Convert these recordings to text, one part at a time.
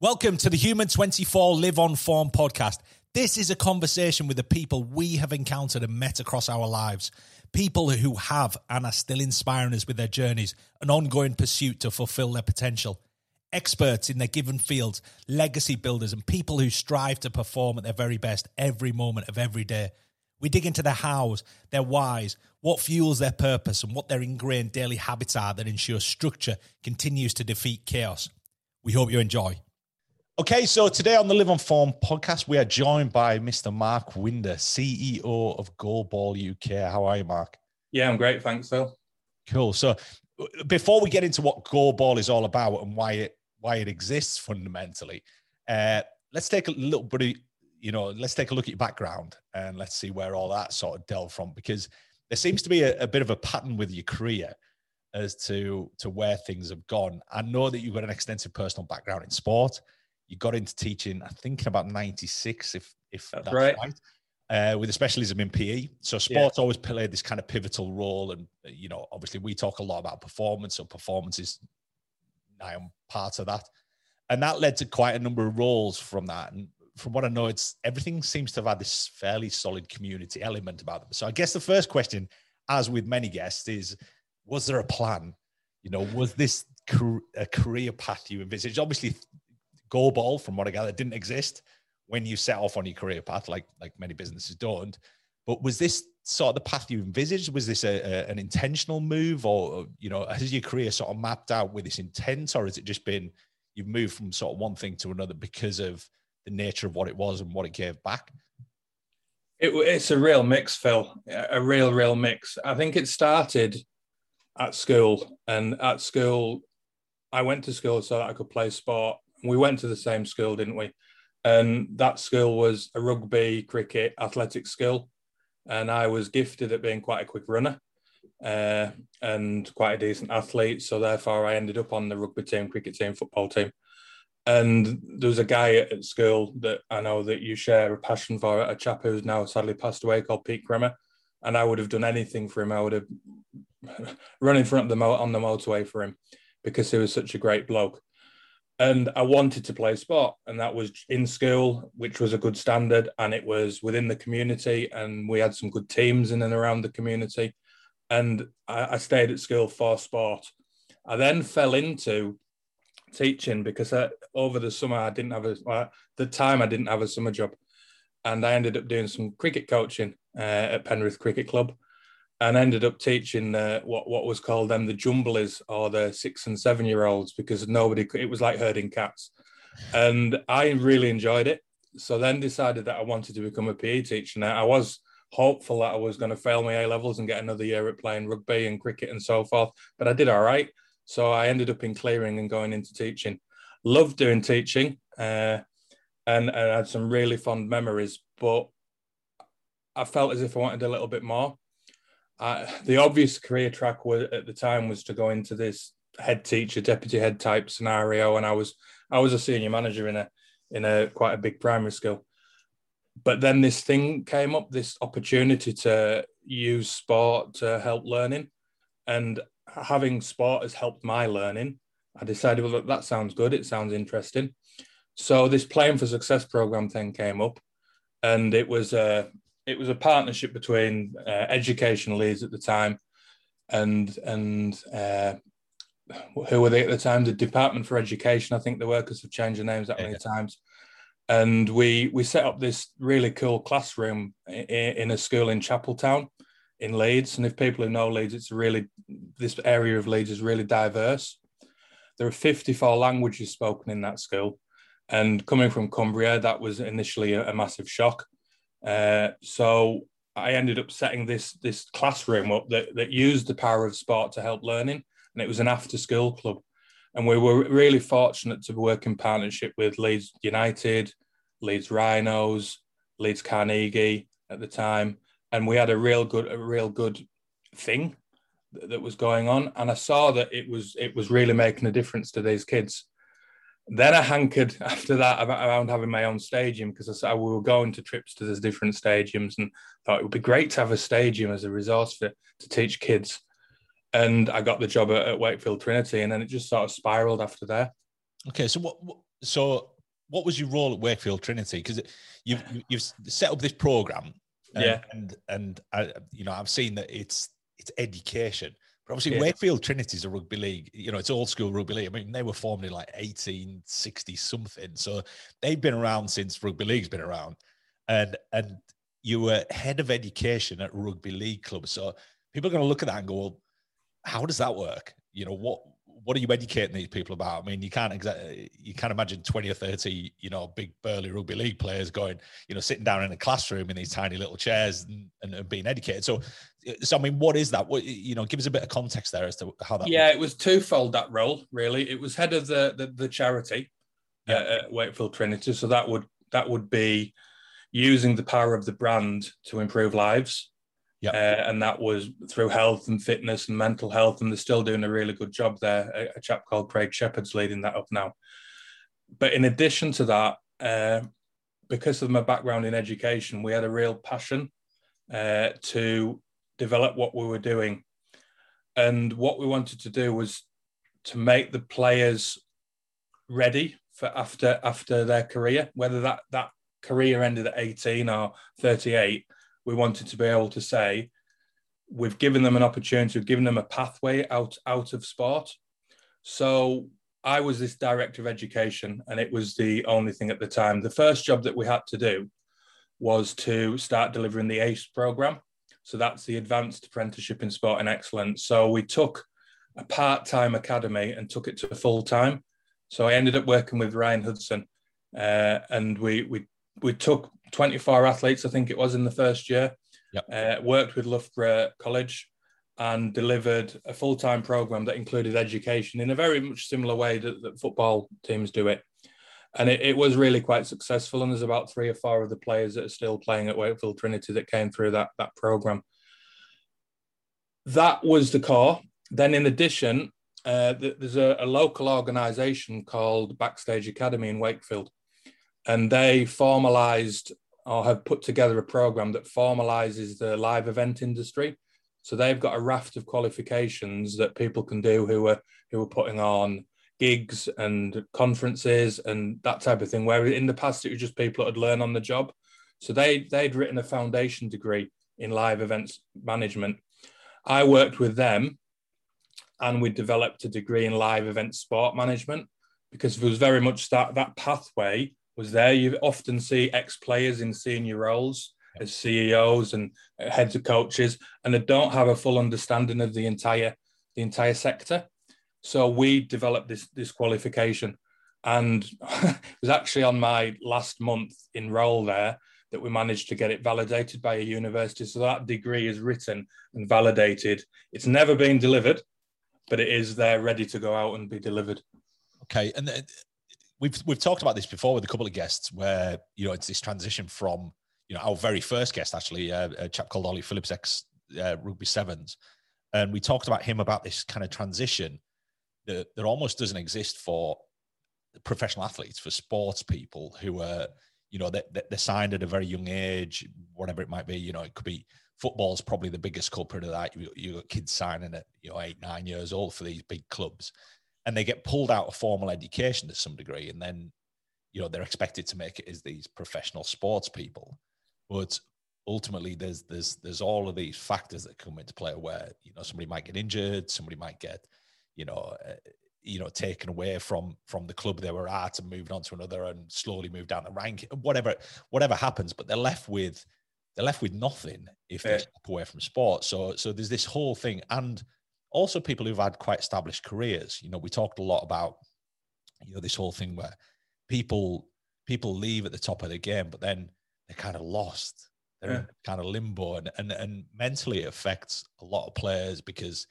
Welcome to the Human 24 Live on Form podcast. This is a conversation with the people we have encountered and met across our lives. People who have and are still inspiring us with their journeys, an ongoing pursuit to fulfill their potential. Experts in their given fields, legacy builders, and people who strive to perform at their very best every moment of every day. We dig into their hows, their whys, what fuels their purpose, and what their ingrained daily habits are that ensure structure continues to defeat chaos. We hope you enjoy. Okay, so today on the Live on Form podcast, we are joined by Mr. Mark Winder, CEO of Goalball UK. How are you, Mark? Yeah, I'm great. Thanks, Phil. Cool. So before we get into what Goalball is all about and why it why it exists fundamentally, uh, let's take a little bit of, you know, let's take a look at your background and let's see where all that sort of delved from because there seems to be a, a bit of a pattern with your career as to to where things have gone. I know that you've got an extensive personal background in sport you got into teaching, I think in about 96, if, if that's, that's right. right. Uh, with a specialism in PE. So sports yeah. always played this kind of pivotal role. And, you know, obviously we talk a lot about performance. So performance is I am part of that. And that led to quite a number of roles from that. And from what I know, it's everything seems to have had this fairly solid community element about them. So I guess the first question, as with many guests, is was there a plan? You know, was this a career path you envisaged? Obviously, Goalball, from what I gather, didn't exist when you set off on your career path, like like many businesses don't. But was this sort of the path you envisaged? Was this a, a, an intentional move, or you know, has your career sort of mapped out with this intent, or has it just been you've moved from sort of one thing to another because of the nature of what it was and what it gave back? It, it's a real mix, Phil. A real, real mix. I think it started at school, and at school, I went to school so that I could play sport we went to the same school, didn't we? And that school was a rugby, cricket, athletic school. And I was gifted at being quite a quick runner uh, and quite a decent athlete. So therefore, I ended up on the rugby team, cricket team, football team. And there was a guy at school that I know that you share a passion for, a chap who's now sadly passed away called Pete Kremer. And I would have done anything for him. I would have run in front of the mo- on the motorway for him because he was such a great bloke and I wanted to play sport, and that was in school, which was a good standard, and it was within the community, and we had some good teams in and around the community, and I, I stayed at school for sport. I then fell into teaching because I, over the summer I didn't have a well, the time I didn't have a summer job, and I ended up doing some cricket coaching uh, at Penrith Cricket Club, and ended up teaching uh, what what was called then the jumblies or the six and seven year olds because nobody it was like herding cats, and I really enjoyed it. So then decided that I wanted to become a PE teacher. Now I was hopeful that I was going to fail my A levels and get another year at playing rugby and cricket and so forth, but I did all right. So I ended up in clearing and going into teaching. Loved doing teaching, uh, and, and I had some really fond memories, but I felt as if I wanted a little bit more the obvious career track was, at the time was to go into this head teacher, deputy head type scenario, and I was I was a senior manager in a in a quite a big primary school. But then this thing came up, this opportunity to use sport to help learning, and having sport has helped my learning. I decided, well, look, that sounds good. It sounds interesting. So this playing for success program thing came up, and it was a it was a partnership between uh, education leads at the time and and uh, who were they at the time? The Department for Education. I think the workers have changed their names that many times. And we we set up this really cool classroom in, in a school in Chapeltown in Leeds. And if people who know Leeds, it's really this area of Leeds is really diverse. There are 54 languages spoken in that school. And coming from Cumbria, that was initially a, a massive shock. Uh, so I ended up setting this this classroom up that, that used the power of sport to help learning, and it was an after school club. And we were really fortunate to work in partnership with Leeds United, Leeds Rhinos, Leeds Carnegie at the time, and we had a real good a real good thing that, was going on. And I saw that it was it was really making a difference to these kids. Then I hankered after that around having my own stadium because I, we were going to trips to these different stadiums and thought it would be great to have a stadium as a resource for to teach kids. And I got the job at, at Wakefield Trinity, and then it just sort of spiraled after there. Okay, so what, what so what was your role at Wakefield Trinity? Because you've you've set up this program, and, yeah, and and I, you know I've seen that it's it's education. But obviously, yeah. Wakefield Trinity is a rugby league. You know, it's old school rugby league. I mean, they were formed in like 1860 something, so they've been around since rugby league's been around. And and you were head of education at rugby league club. So people are going to look at that and go, well, how does that work? You know, what what are you educating these people about? I mean, you can't exactly you can't imagine twenty or thirty, you know, big burly rugby league players going, you know, sitting down in a classroom in these tiny little chairs and, and being educated. So, so I mean, what is that? What you know, give us a bit of context there as to how that. Yeah, works. it was twofold that role really. It was head of the the, the charity yeah. Uh, at Wakefield Trinity, so that would that would be using the power of the brand to improve lives. Yeah. Uh, and that was through health and fitness and mental health. And they're still doing a really good job there. A, a chap called Craig Shepherd's leading that up now. But in addition to that, uh, because of my background in education, we had a real passion uh, to develop what we were doing. And what we wanted to do was to make the players ready for after after their career, whether that that career ended at 18 or 38 we wanted to be able to say we've given them an opportunity, we've given them a pathway out out of sport. So I was this director of education, and it was the only thing at the time. The first job that we had to do was to start delivering the ACE program. So that's the Advanced Apprenticeship in Sport and Excellence. So we took a part-time academy and took it to full time. So I ended up working with Ryan Hudson, uh, and we we we took 24 athletes, I think it was in the first year. Yep. Uh, worked with Loughborough College and delivered a full time program that included education in a very much similar way that, that football teams do it. And it, it, was really quite successful. And there's about three or four of the players that are still playing at Wakefield Trinity that came through that, that program. That was the core. Then, in addition, uh, there's a, a local organisation called Backstage Academy in Wakefield, and they formalised or have put together a program that formalizes the live event industry. So they've got a raft of qualifications that people can do who are who are putting on gigs and conferences and that type of thing. Where in the past it was just people that would learn on the job. So they they'd written a foundation degree in live events management. I worked with them and we developed a degree in live event sport management because it was very much that that pathway was there. You often see ex players in senior roles as CEOs and heads of coaches, and they don't have a full understanding of the entire the entire sector. So we developed this this qualification, and it was actually on my last month in role there that we managed to get it validated by a university. So that degree is written and validated. It's never been delivered, but it is there ready to go out and be delivered. Okay, and we've we've talked about this before with a couple of guests where you know it's this transition from you know our very first guest actually uh, a chap called Ollie Phillips ex uh, rugby sevens. And we talked about him about this kind of transition that, that almost doesn't exist for professional athletes for sports people who are you know they, they're signed at a very young age whatever it might be you know it could be football's probably the biggest culprit of that. You, you got kids signing at you know eight nine years old for these big clubs and they get pulled out of formal education to some degree, and then you know they're expected to make it as these professional sports people. But ultimately, there's there's there's all of these factors that come into play where you know somebody might get injured, somebody might get you know. Uh, you know, taken away from from the club they were at and moved on to another and slowly moved down the rank. Whatever, whatever happens, but they're left with they're left with nothing if they step away from sport. So so there's this whole thing, and also people who've had quite established careers. You know, we talked a lot about, you know, this whole thing where people people leave at the top of the game, but then they're kind of lost. They're yeah. in kind of limbo, and, and and mentally it affects a lot of players because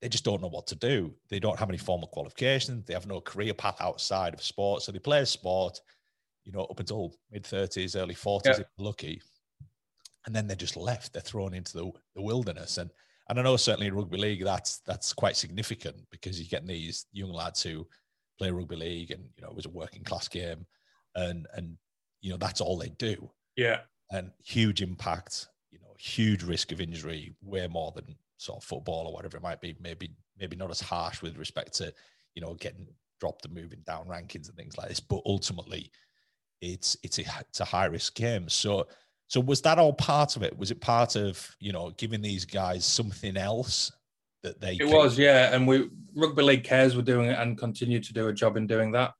they just don't know what to do. They don't have any formal qualifications. They have no career path outside of sport, so they play a sport, you know, up until mid thirties, early forties, yeah. if lucky, and then they're just left. They're thrown into the, the wilderness, and and I know certainly in rugby league that's that's quite significant because you're getting these young lads who play rugby league and you know it was a working class game and and you know that's all they do. Yeah. And huge impact, you know, huge risk of injury, way more than sort of football or whatever it might be. Maybe maybe not as harsh with respect to, you know, getting dropped and moving down rankings and things like this. But ultimately, it's it's a it's a high risk game. So so was that all part of it? Was it part of you know giving these guys something else that they? It could- was, yeah. And we rugby league cares were doing it and continue to do a job in doing that.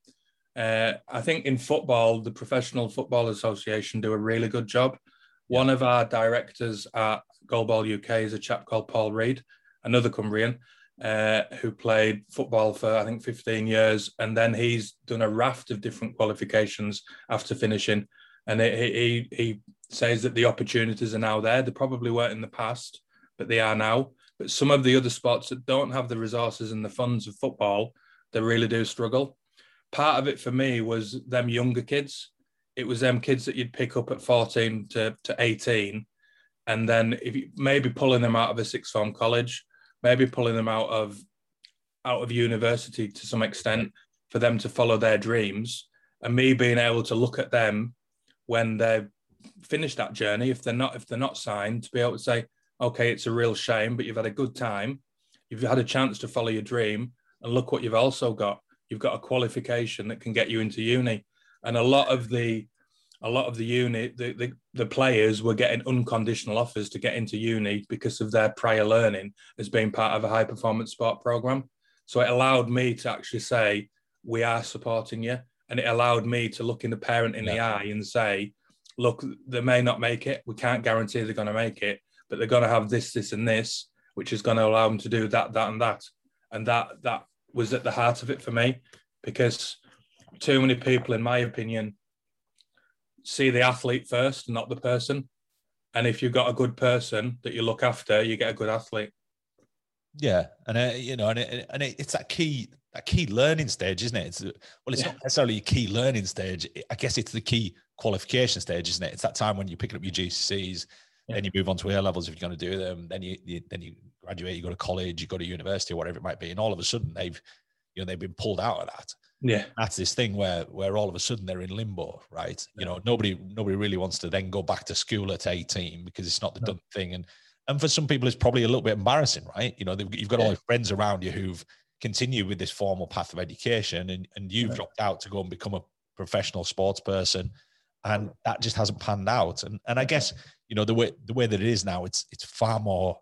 Uh, I think in football, the Professional Football Association do a really good job. One of our directors at Goalball UK is a chap called Paul Reed, another Cumbrian, uh, who played football for I think 15 years, and then he's done a raft of different qualifications after finishing. And he he, he says that the opportunities are now there. They probably weren't in the past, but they are now. But some of the other sports that don't have the resources and the funds of football, they really do struggle. Part of it for me was them younger kids. It was them kids that you'd pick up at 14 to, to 18. And then if you maybe pulling them out of a sixth form college, maybe pulling them out of out of university to some extent for them to follow their dreams and me being able to look at them when they've finished that journey if they're not if they're not signed to be able to say okay it's a real shame but you've had a good time. You've had a chance to follow your dream and look what you've also got. You've got a qualification that can get you into uni. And a lot of the a lot of the uni the, the, the players were getting unconditional offers to get into uni because of their prior learning as being part of a high performance sport program. So it allowed me to actually say we are supporting you and it allowed me to look in the parent in yeah. the eye and say look they may not make it we can't guarantee they're going to make it but they're going to have this this and this which is going to allow them to do that that and that and that that was at the heart of it for me because too many people in my opinion see the athlete first, not the person. And if you've got a good person that you look after, you get a good athlete. Yeah, and uh, you know, and, it, and it, it's that key that key learning stage, isn't it? It's well, it's yeah. not necessarily a key learning stage. I guess it's the key qualification stage, isn't it? It's that time when you're picking up your GCSEs, yeah. then you move on to A levels if you're going to do them. Then you, you then you graduate, you go to college, you go to university, or whatever it might be, and all of a sudden they've you know they've been pulled out of that. Yeah, that's this thing where where all of a sudden they're in limbo, right? You know, nobody nobody really wants to then go back to school at eighteen because it's not the no. done thing, and and for some people it's probably a little bit embarrassing, right? You know, you've got yeah. all your friends around you who've continued with this formal path of education, and and you've yeah. dropped out to go and become a professional sports person, and that just hasn't panned out. And and I guess you know the way the way that it is now, it's it's far more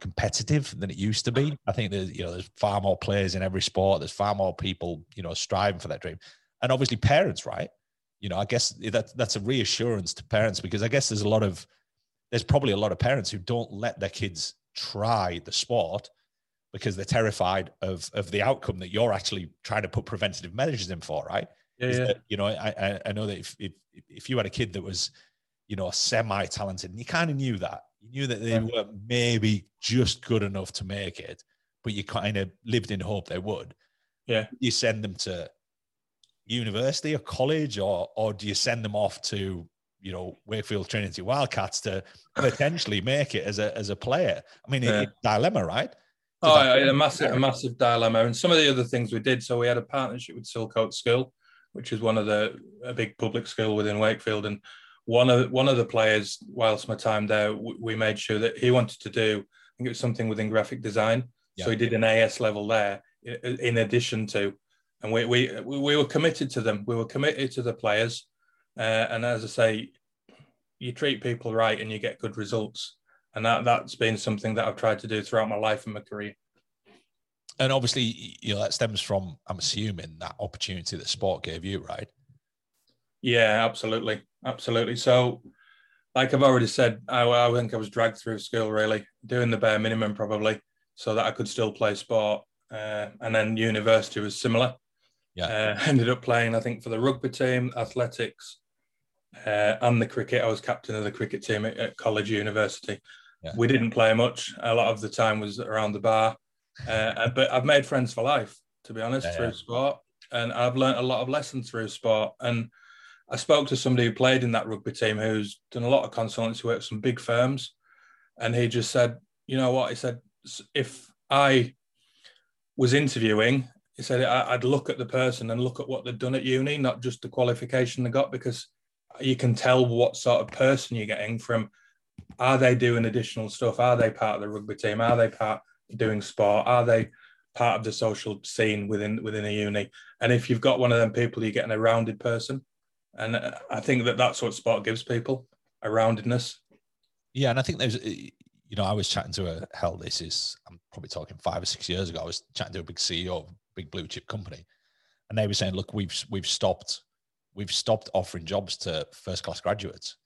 competitive than it used to be. I think there's you know there's far more players in every sport. There's far more people you know striving for that dream, and obviously parents, right? You know, I guess that that's a reassurance to parents because I guess there's a lot of there's probably a lot of parents who don't let their kids try the sport because they're terrified of of the outcome that you're actually trying to put preventative measures in for, right? Yeah, yeah. That, you know, I I know that if, if if you had a kid that was you know semi talented and you kind of knew that you knew that they were maybe just good enough to make it, but you kind of lived in hope they would. Yeah. You send them to university or college, or or do you send them off to you know Wakefield Trinity Wildcats to potentially make it as a as a player? I mean, yeah. dilemma, right? Oh, a massive, a massive dilemma. And some of the other things we did. So we had a partnership with Silcoates School, which is one of the a big public school within Wakefield, and one of one of the players, whilst my time there, we made sure that he wanted to do. I think it was something within graphic design. Yeah. So he did an AS level there, in addition to, and we we we were committed to them. We were committed to the players, uh, and as I say, you treat people right and you get good results, and that that's been something that I've tried to do throughout my life and my career. And obviously, you know that stems from, I'm assuming, that opportunity that sport gave you, right? Yeah, absolutely, absolutely. So, like I've already said, I, I think I was dragged through school really, doing the bare minimum probably, so that I could still play sport. Uh, and then university was similar. Yeah, uh, ended up playing I think for the rugby team, athletics, uh, and the cricket. I was captain of the cricket team at, at college, university. Yeah. We didn't play much. A lot of the time was around the bar, uh, but I've made friends for life, to be honest, yeah, through sport, and I've learned a lot of lessons through sport. And I spoke to somebody who played in that rugby team who's done a lot of consultancy work some big firms. And he just said, you know what? He said, if I was interviewing, he said, I'd look at the person and look at what they've done at uni, not just the qualification they got, because you can tell what sort of person you're getting from are they doing additional stuff? Are they part of the rugby team? Are they part doing sport? Are they part of the social scene within within a uni. And if you've got one of them people, you're getting a rounded person. And uh, I think that that's what sport gives people a roundedness. Yeah, and I think there's, you know, I was chatting to a hell. This is I'm probably talking five or six years ago. I was chatting to a big CEO of a big blue chip company, and they were saying, "Look, we've we've stopped we've stopped offering jobs to first class graduates,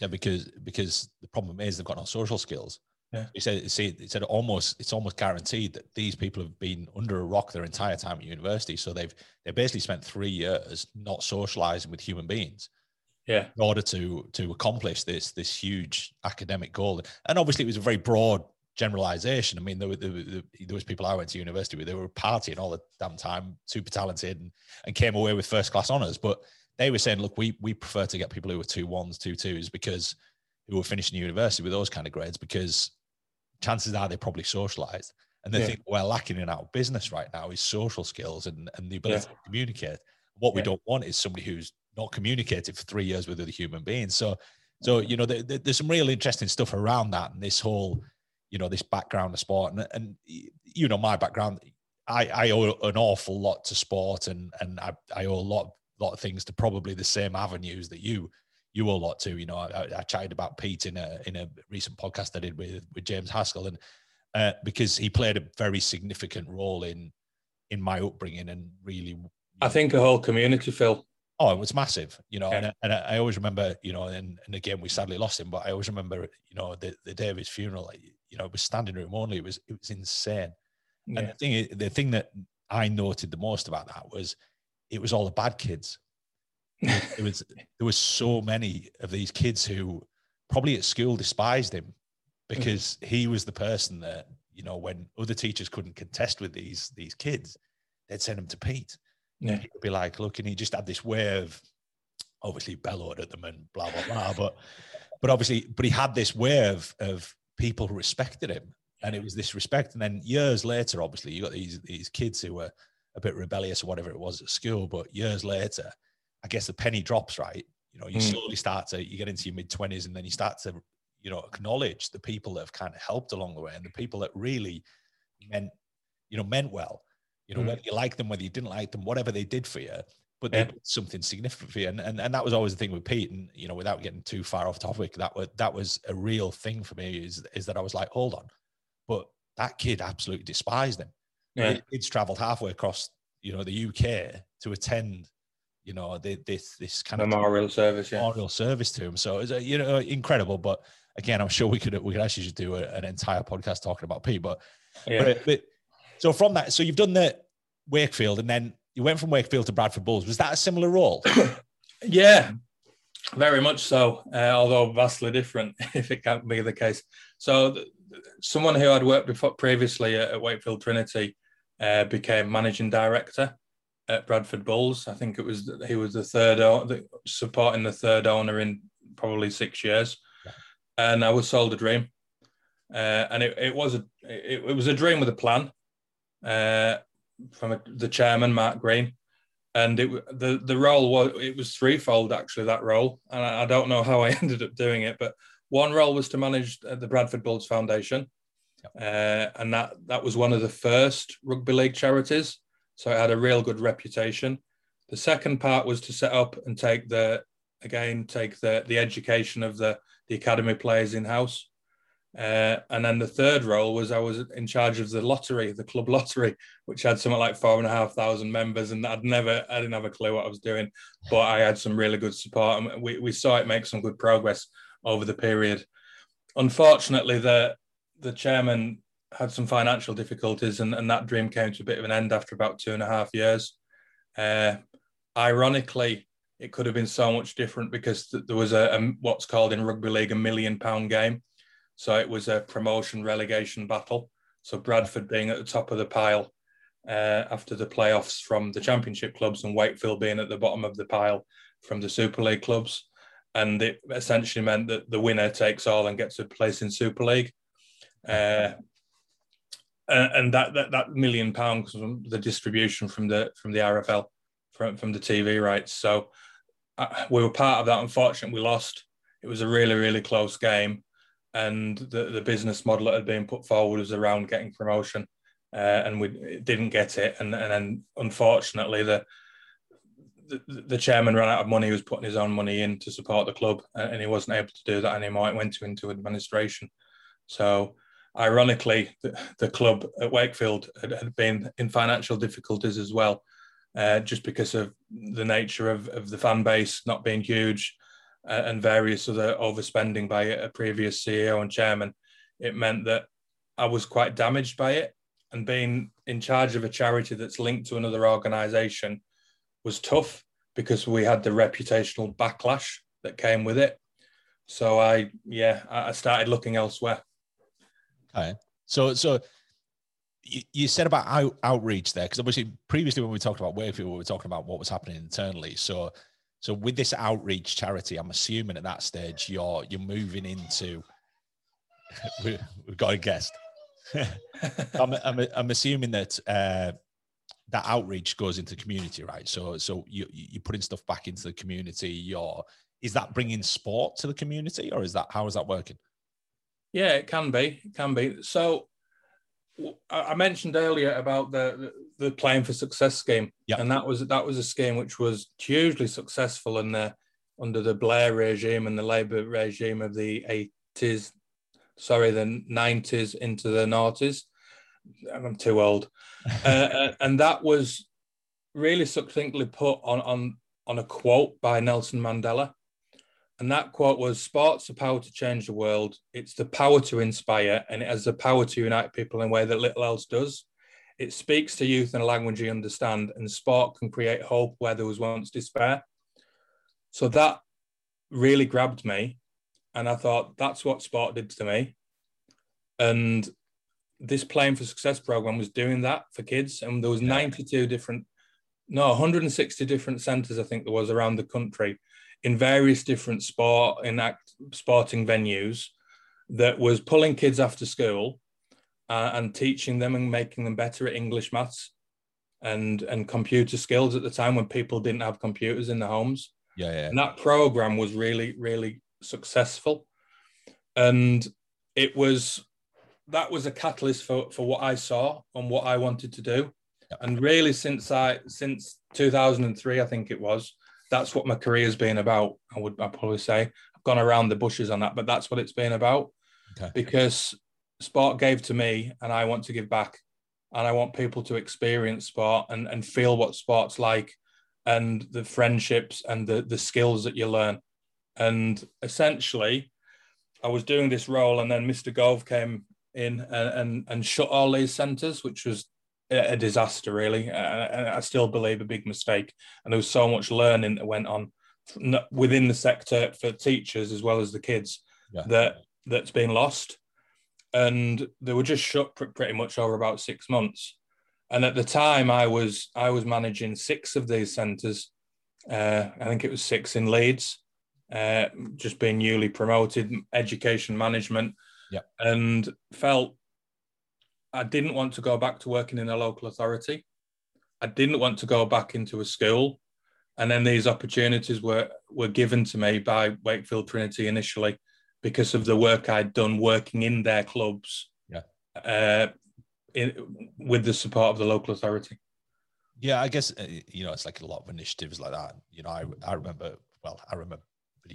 yeah, because because the problem is they've got no social skills." Yeah. He said, see, he said almost it's almost guaranteed that these people have been under a rock their entire time at university. So they've they basically spent three years not socializing with human beings. Yeah. In order to to accomplish this this huge academic goal. And obviously it was a very broad generalization. I mean, there were, there, were, there was people I went to university with, they were partying all the damn time, super talented and, and came away with first class honors. But they were saying, look, we we prefer to get people who are two ones, two twos because who were finishing university with those kind of grades because chances are they're probably socialized. And the Yeah. thing we're lacking in our business right now is social skills and, and the ability Yeah. to communicate. What we Yeah. don't want is somebody who's not communicated for three years with other human beings. So, so mm. you know, there, there- there's some real interesting stuff around that and this whole, you know, this background of sport. And, and you know, my background, I, I owe an awful lot to sport and and I, I owe a lot lot of things to probably the same avenues that you you owe a lot to. You know, I, I chatted about Pete in a in a recent podcast I did with with James Haskell, and uh, because he played a very significant role in in my upbringing and really. I think a whole community, Phil. Oh, it was massive, you know, Yeah. and, I- and I always remember, you know, and, and again, we sadly lost him, but I always remember, you know, the, the day of his funeral, you know, it was standing room only. It was, it was insane. And the thing, the thing that I noted the most about that was it was all the bad kids. It was, there was so many of these kids who probably at school despised him because mm-hmm. he was the person that, you know, when other teachers couldn't contest with these, these kids, they'd send them to Pete yeah. he would be like, look, and he just had this way of obviously bellowed at them and blah blah blah. But but obviously, but he had this way of of people who respected him. And it was this respect. And then years later, obviously, you got these these kids who were a bit rebellious or whatever it was at school. But years later, I guess the penny drops, right? You know, you Mm. slowly start to you get into your mid twenties, and then you start to, you know, acknowledge the people that have kind of helped along the way, and the people that really meant, you know, meant well. You know, Mm. whether you like them, whether you didn't like them, whatever they did for you, but they Yeah. did something significant for you. And, and and that was always the thing with Pete. And you know, without getting too far off topic, that was that was a real thing for me. Is is that I was like, hold on, but that kid absolutely despised him. Yeah. It's travelled halfway across, you know, the UK to attend, you know, the, this this kind of Memorial service. Yeah. memorial service to him. So it's uh, you know incredible. But again, I'm sure we could we could actually just do a, an entire podcast talking about Pete. But, Yeah. but, but so from that, so you've done the Wakefield, and then you went from Wakefield to Bradford Bulls. Was that a similar role? Yeah, very much so. Uh, although vastly different, if it can't be the case. So, th- someone who I'd worked before previously at, at Wakefield Trinity uh, became managing director at Bradford Bulls. I think it was he was the third supporting the third owner in probably six years, and I was sold a dream. Uh, and it, it was a it, it was a dream with a plan uh, from a, the chairman Marc Green. And it the the role was it was threefold actually that role. And I, I don't know how I ended up doing it but one role was to manage the Bradford Bulls Foundation. Uh, and that that was one of the first rugby league charities so it had a real good reputation the second part was to set up and take the again take the the education of the the academy players in house uh, and then the third role was I was in charge of the lottery, the club lottery, which had something like four and a half thousand members, and I'd never, I didn't have a clue what I was doing, but I had some really good support, and we, we saw it make some good progress over the period. Unfortunately, the the chairman had some financial difficulties, and, and that dream came to a bit of an end after about two and a half years. Uh, ironically, it could have been so much different because th- there was a, a what's called in rugby league a million pound game. So it was a promotion relegation battle. So Bradford being at the top of the pile uh, after the playoffs from the championship clubs and Wakefield being at the bottom of the pile from the Super League clubs. And it essentially meant that the winner takes all and gets a place in Super League. Uh, and and that, that that million pounds from the distribution from the from the RFL from from the TV rights. So uh, we were part of that. Unfortunately, we lost. It was a really really close game, and the the business model that had been put forward was around getting promotion. uh, and we didn't get it. And, and then unfortunately, the, the, the chairman ran out of money. He was putting his own money in to support the club, and he wasn't able to do that anymore. It went to, into administration. So, ironically, the, the club at Wakefield had, had, been in financial difficulties as well, uh, just because of the nature of, of the fan base not being huge uh, and various other overspending by a previous CEO and chairman. It meant that I was quite damaged by it and being in charge of a charity that's linked to another organization was tough because we had the reputational backlash that came with it. So I, yeah, I started looking elsewhere. Okay. So, so you, you said about out, outreach there, because obviously previously when we talked about Wakefield, we were talking about what was happening internally. So, so with this outreach charity, I'm assuming at that stage you're you're moving into. we, have got a guest. I'm, I'm, I'm, assuming that uh, that outreach goes into community, right? So so you you're putting stuff back into the community. You're is that bringing sport to the community, or is that how is that working? Yeah, it can be. It can be. So I mentioned earlier about the the playing for success scheme, yep. and that was that was a scheme which was hugely successful in the under the Blair regime and the Labour regime of the eighties, sorry, the nineties into the noughties. I'm too old, uh, uh, and that was really succinctly put on on on a quote by Nelson Mandela. And that quote was Sport's the power to change the world. It's the power to inspire, and it has the power to unite people in a way that little else does. It speaks to youth in a language you understand, and sport can create hope where there was once despair. So that really grabbed me. And I thought, that's what sport did to me. And this Playing for Success program was doing that for kids. And there was 92 different, no, 160 different centres, I think there was around the country in various different sport in act, sporting venues that was pulling kids after school uh, and teaching them and making them better at English, maths, and and computer skills at the time when people didn't have computers in their homes. Yeah, yeah. And that program was really, really successful, and it was that was a catalyst for for what I saw and what I wanted to do. And really, since I since 2003, I think it was, that's what my career's been about. I would I probably say I've gone around the bushes on that, but that's what it's been about. Okay. Because sport gave to me, and I want to give back, and I want people to experience sport and and feel what sport's like, and the friendships and the the skills that you learn. And essentially, I was doing this role, and then Mr. Gove came in and and, and shut all these centres, which was a disaster, really. And I still believe a big mistake. And there was so much learning that went on within the sector for teachers as well as the kids yeah. that that's been lost. And they were just shut pretty much over about six months. And at the time, I was I was managing six of these centres. Uh, I think it was six in Leeds, uh, just being newly promoted, education management, yeah. and felt I didn't want to go back to working in a local authority. I didn't want to go back into a school. And then these opportunities were, were given to me by Wakefield Trinity initially because of the work I'd done working in their clubs yeah. uh, in, with the support of the local authority. Yeah, I guess, uh, you know, it's like a lot of initiatives like that. You know, I, I remember, well, I remember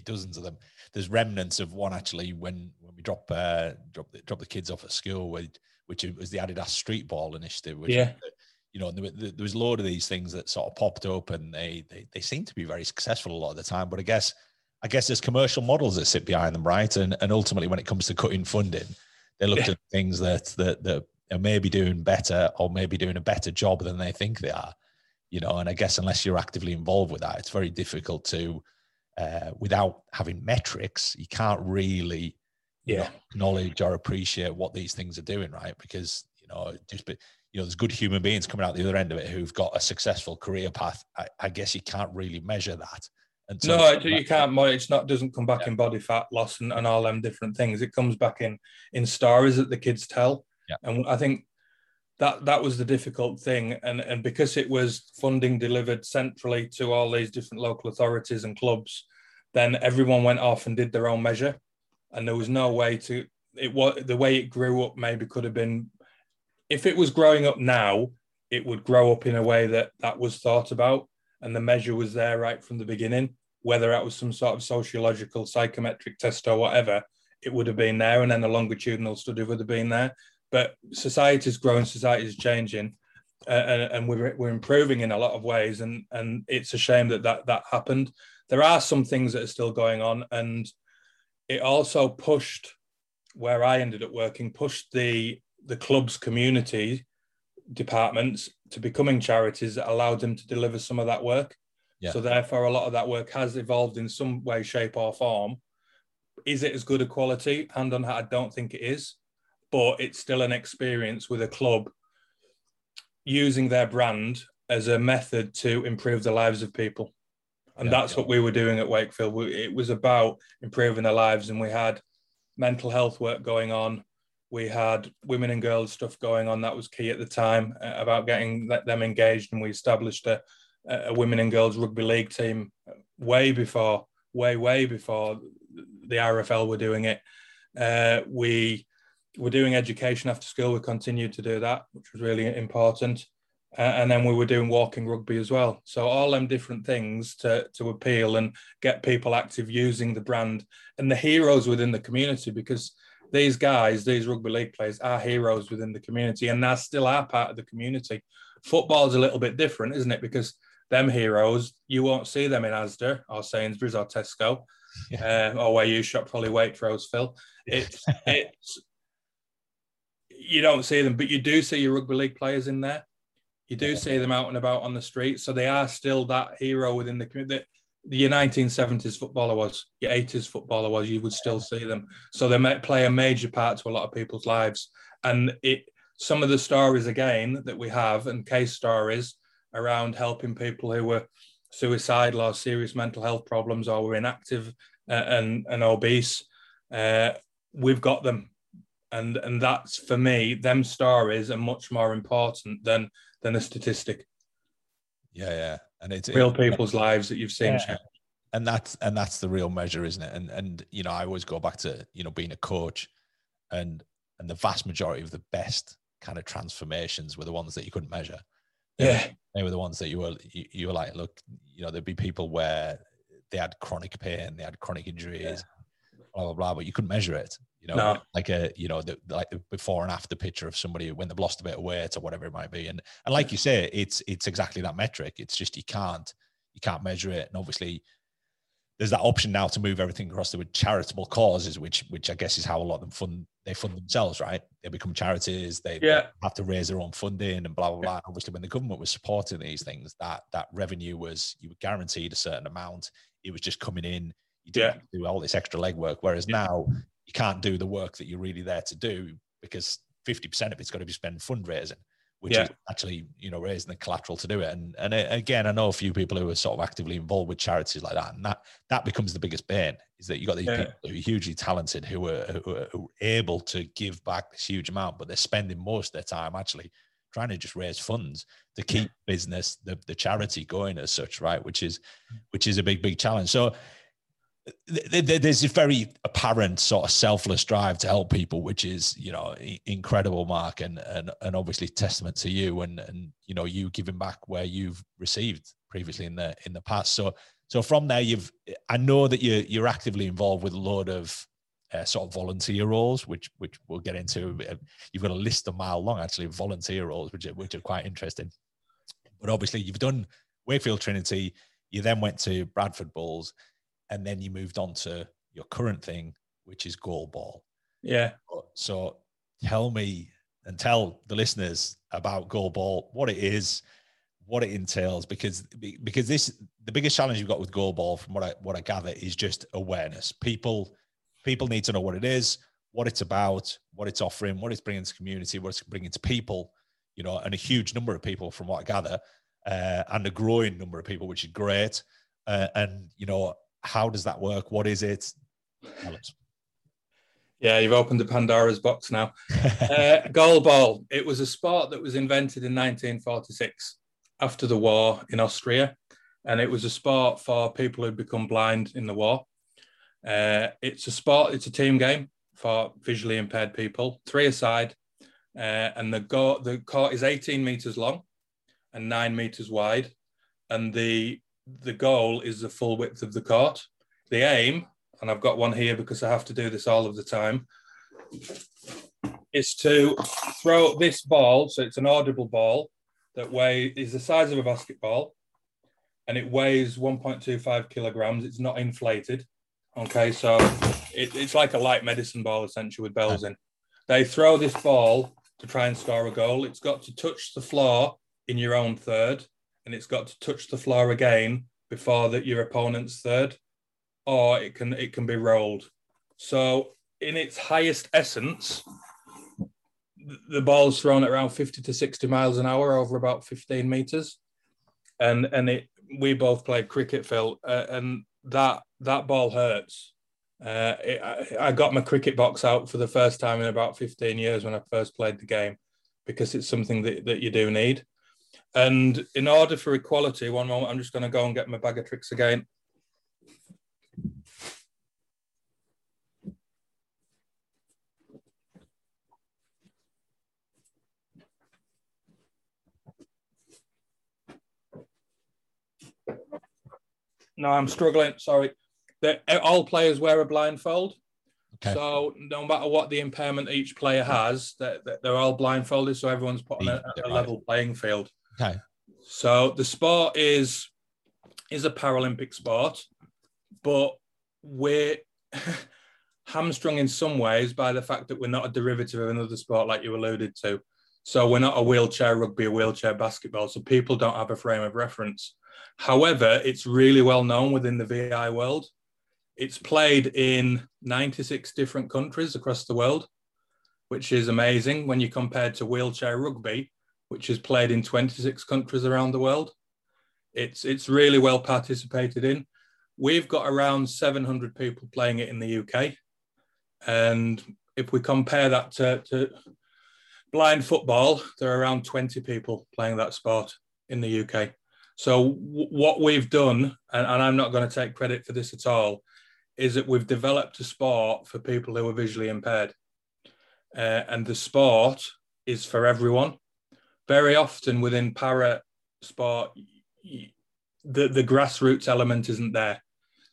dozens of them. There's remnants of one actually when when we drop uh, drop the, drop the kids off at school, with, which was the Adidas Street Ball initiative. Which, yeah. You know, there, there was a load of these things that sort of popped up, and they, they they seem to be very successful a lot of the time. But I guess I guess there's commercial models that sit behind them, right? And and ultimately, when it comes to cutting funding, they look yeah. at things that that that are maybe doing better or maybe doing a better job than they think they are. You know, and I guess unless you're actively involved with that, it's very difficult to uh, without having metrics, you can't really yeah. knowledge or appreciate what these things are doing, right? Because you know, just you know, there's good human beings coming out the other end of it who've got a successful career path. I, I guess you can't really measure that. Until no, you can't. It's not doesn't come back yeah. in body fat loss and, and all them different things. It comes back in in stories that the kids tell. Yeah. And I think that that was the difficult thing and and because it was funding delivered centrally to all these different local authorities and clubs then everyone went off and did their own measure and there was no way to it was the way it grew up maybe could have been if it was growing up now, it would grow up in a way that that was thought about and the measure was there right from the beginning. Whether that was some sort of sociological psychometric test or whatever, it would have been there, and then the longitudinal study would have been there. But society's growing, society's changing, uh, and we're, we're improving in a lot of ways, and and it's a shame that that that happened. There are some things that are still going on, and it also pushed where I ended up working, pushed the the club's community departments to becoming charities that allowed them to deliver some of that work. Yeah. So therefore, a lot of that work has evolved in some way, shape, or form. Is it as good a quality? Hand on heart, I don't think it is, but it's still an experience with a club using their brand as a method to improve the lives of people. And yeah, that's yeah. what we were doing at Wakefield. It was about improving their lives, and we had mental health work going on. We had women and girls stuff going on. That was key at the time uh, about getting them engaged, and we established a, a women and girls rugby league team way before, way way before the RFL were doing it. Uh, we were doing education after school. We continued to do that, which was really important. Uh, and then we were doing walking rugby as well. So all them different things to to appeal and get people active using the brand and the heroes within the community because these guys, these rugby league players, are heroes within the community and they still are part of the community. Football's a little bit different, isn't it? Because them heroes, you won't see them in Asda or Sainsbury's or Tesco, yeah. uh, or where you shop probably Waitrose, Phil. It's it's you don't see them, but you do see your rugby league players in there you do see them out and about on the street, so they are still that hero within the community. The, your 1970s footballer was, your 80s footballer was, you would still see them. So they play a major part to a lot of people's lives. And it some of the stories again that we have and case stories around helping people who were suicidal or serious mental health problems or were inactive uh, and, and obese, uh, we've got them. And, and that's for me, them stories are much more important than than a statistic. Yeah, yeah, and it's real it, people's lives that you've seen. Yeah. And that's and that's the real measure, isn't it? And and you know, I always go back to you know being a coach, and and the vast majority of the best kind of transformations were the ones that you couldn't measure. Yeah, they were the ones that you were you, you were like, look, you know, there'd be people where they had chronic pain, they had chronic injuries, yeah. blah blah blah, but you couldn't measure it you know, no. like a you know the like the before and after picture of somebody when they've lost a bit of weight or whatever it might be. And and like you say, it's it's exactly that metric. It's just you can't you can't measure it. And obviously there's that option now to move everything across to charitable causes, which which I guess is how a lot of them fund they fund themselves, right? They become charities, they, yeah. they have to raise their own funding and blah blah blah. Obviously, when the government was supporting these things, that that revenue was you were guaranteed a certain amount. It was just coming in. You didn't yeah. do all this extra legwork. Whereas yeah. now you can't do the work that you're really there to do because 50% of it's got to be spent fundraising which yeah. is actually you know raising the collateral to do it and and uh, again i know a few people who are sort of actively involved with charities like that and that that becomes the biggest bane is that you got these yeah. people who are hugely talented who are, who are, who are able to give back this huge amount but they're spending most of their time actually trying to just raise funds to keep business the, the charity going as such right which is which is a big big challenge so there's a very apparent sort of selfless drive to help people, which is you know incredible, Mark, and and and obviously testament to you and and you know you giving back where you've received previously in the in the past. So so from there, you've I know that you you're actively involved with a lot of uh, sort of volunteer roles, which which we'll get into. You've got a list a mile long actually of volunteer roles, which are, which are quite interesting. But obviously, you've done Wakefield Trinity. You then went to Bradford Bulls and then you moved on to your current thing, which is goalball. Yeah. So tell me and tell the listeners about goalball, what it is, what it entails, because because this the biggest challenge you've got with goalball, from what I what I gather, is just awareness. People people need to know what it is, what it's about, what it's offering, what it's bringing to community, what it's bringing to people. You know, and a huge number of people, from what I gather, uh, and a growing number of people, which is great. Uh, and you know, how does that work? What is it? Yeah, you've opened the Pandora's box now. uh, goalball. It was a sport that was invented in 1946 after the war in Austria, and it was a sport for people who'd become blind in the war. Uh, it's a sport. It's a team game for visually impaired people. Three aside. uh, and the go- the court is 18 meters long and nine meters wide, and the the goal is the full width of the court. The aim, and I've got one here because I have to do this all of the time, is to throw this ball. So it's an audible ball that weigh is the size of a basketball, and it weighs 1.25 kilograms. It's not inflated. Okay, so it, it's like a light medicine ball essentially with bells in. They throw this ball to try and score a goal. It's got to touch the floor in your own third, and it's got to touch the floor again before that your opponent's third, or it can it can be rolled. So in its highest essence, the ball's thrown at around 50 to 60 miles an hour over about 15 meters. And and it we both played cricket phil uh, and that that ball hurts. Uh, it, I, I got my cricket box out for the first time in about 15 years when i first played the game because it's something that, that you do need and in order for equality one moment i'm just going to go and get my bag of tricks again No, I'm struggling. Sorry. All players wear a blindfold. Okay. So no matter what the impairment each player has, they're, they're all blindfolded. So everyone's put on a, a level playing field. Okay. So the sport is is a Paralympic sport, but we're hamstrung in some ways by the fact that we're not a derivative of another sport, like you alluded to. So we're not a wheelchair rugby, a wheelchair basketball. So people don't have a frame of reference. However, it's really well known within the VI world. It's played in 96 different countries across the world, which is amazing when you compare to wheelchair rugby, which is played in 26 countries around the world. It's, it's really well participated in. We've got around 700 people playing it in the UK. And if we compare that to, to blind football, there are around 20 people playing that sport in the UK. So w- what we've done, and, and I'm not going to take credit for this at all, is that we've developed a sport for people who are visually impaired, uh, and the sport is for everyone. Very often within para sport, the the grassroots element isn't there.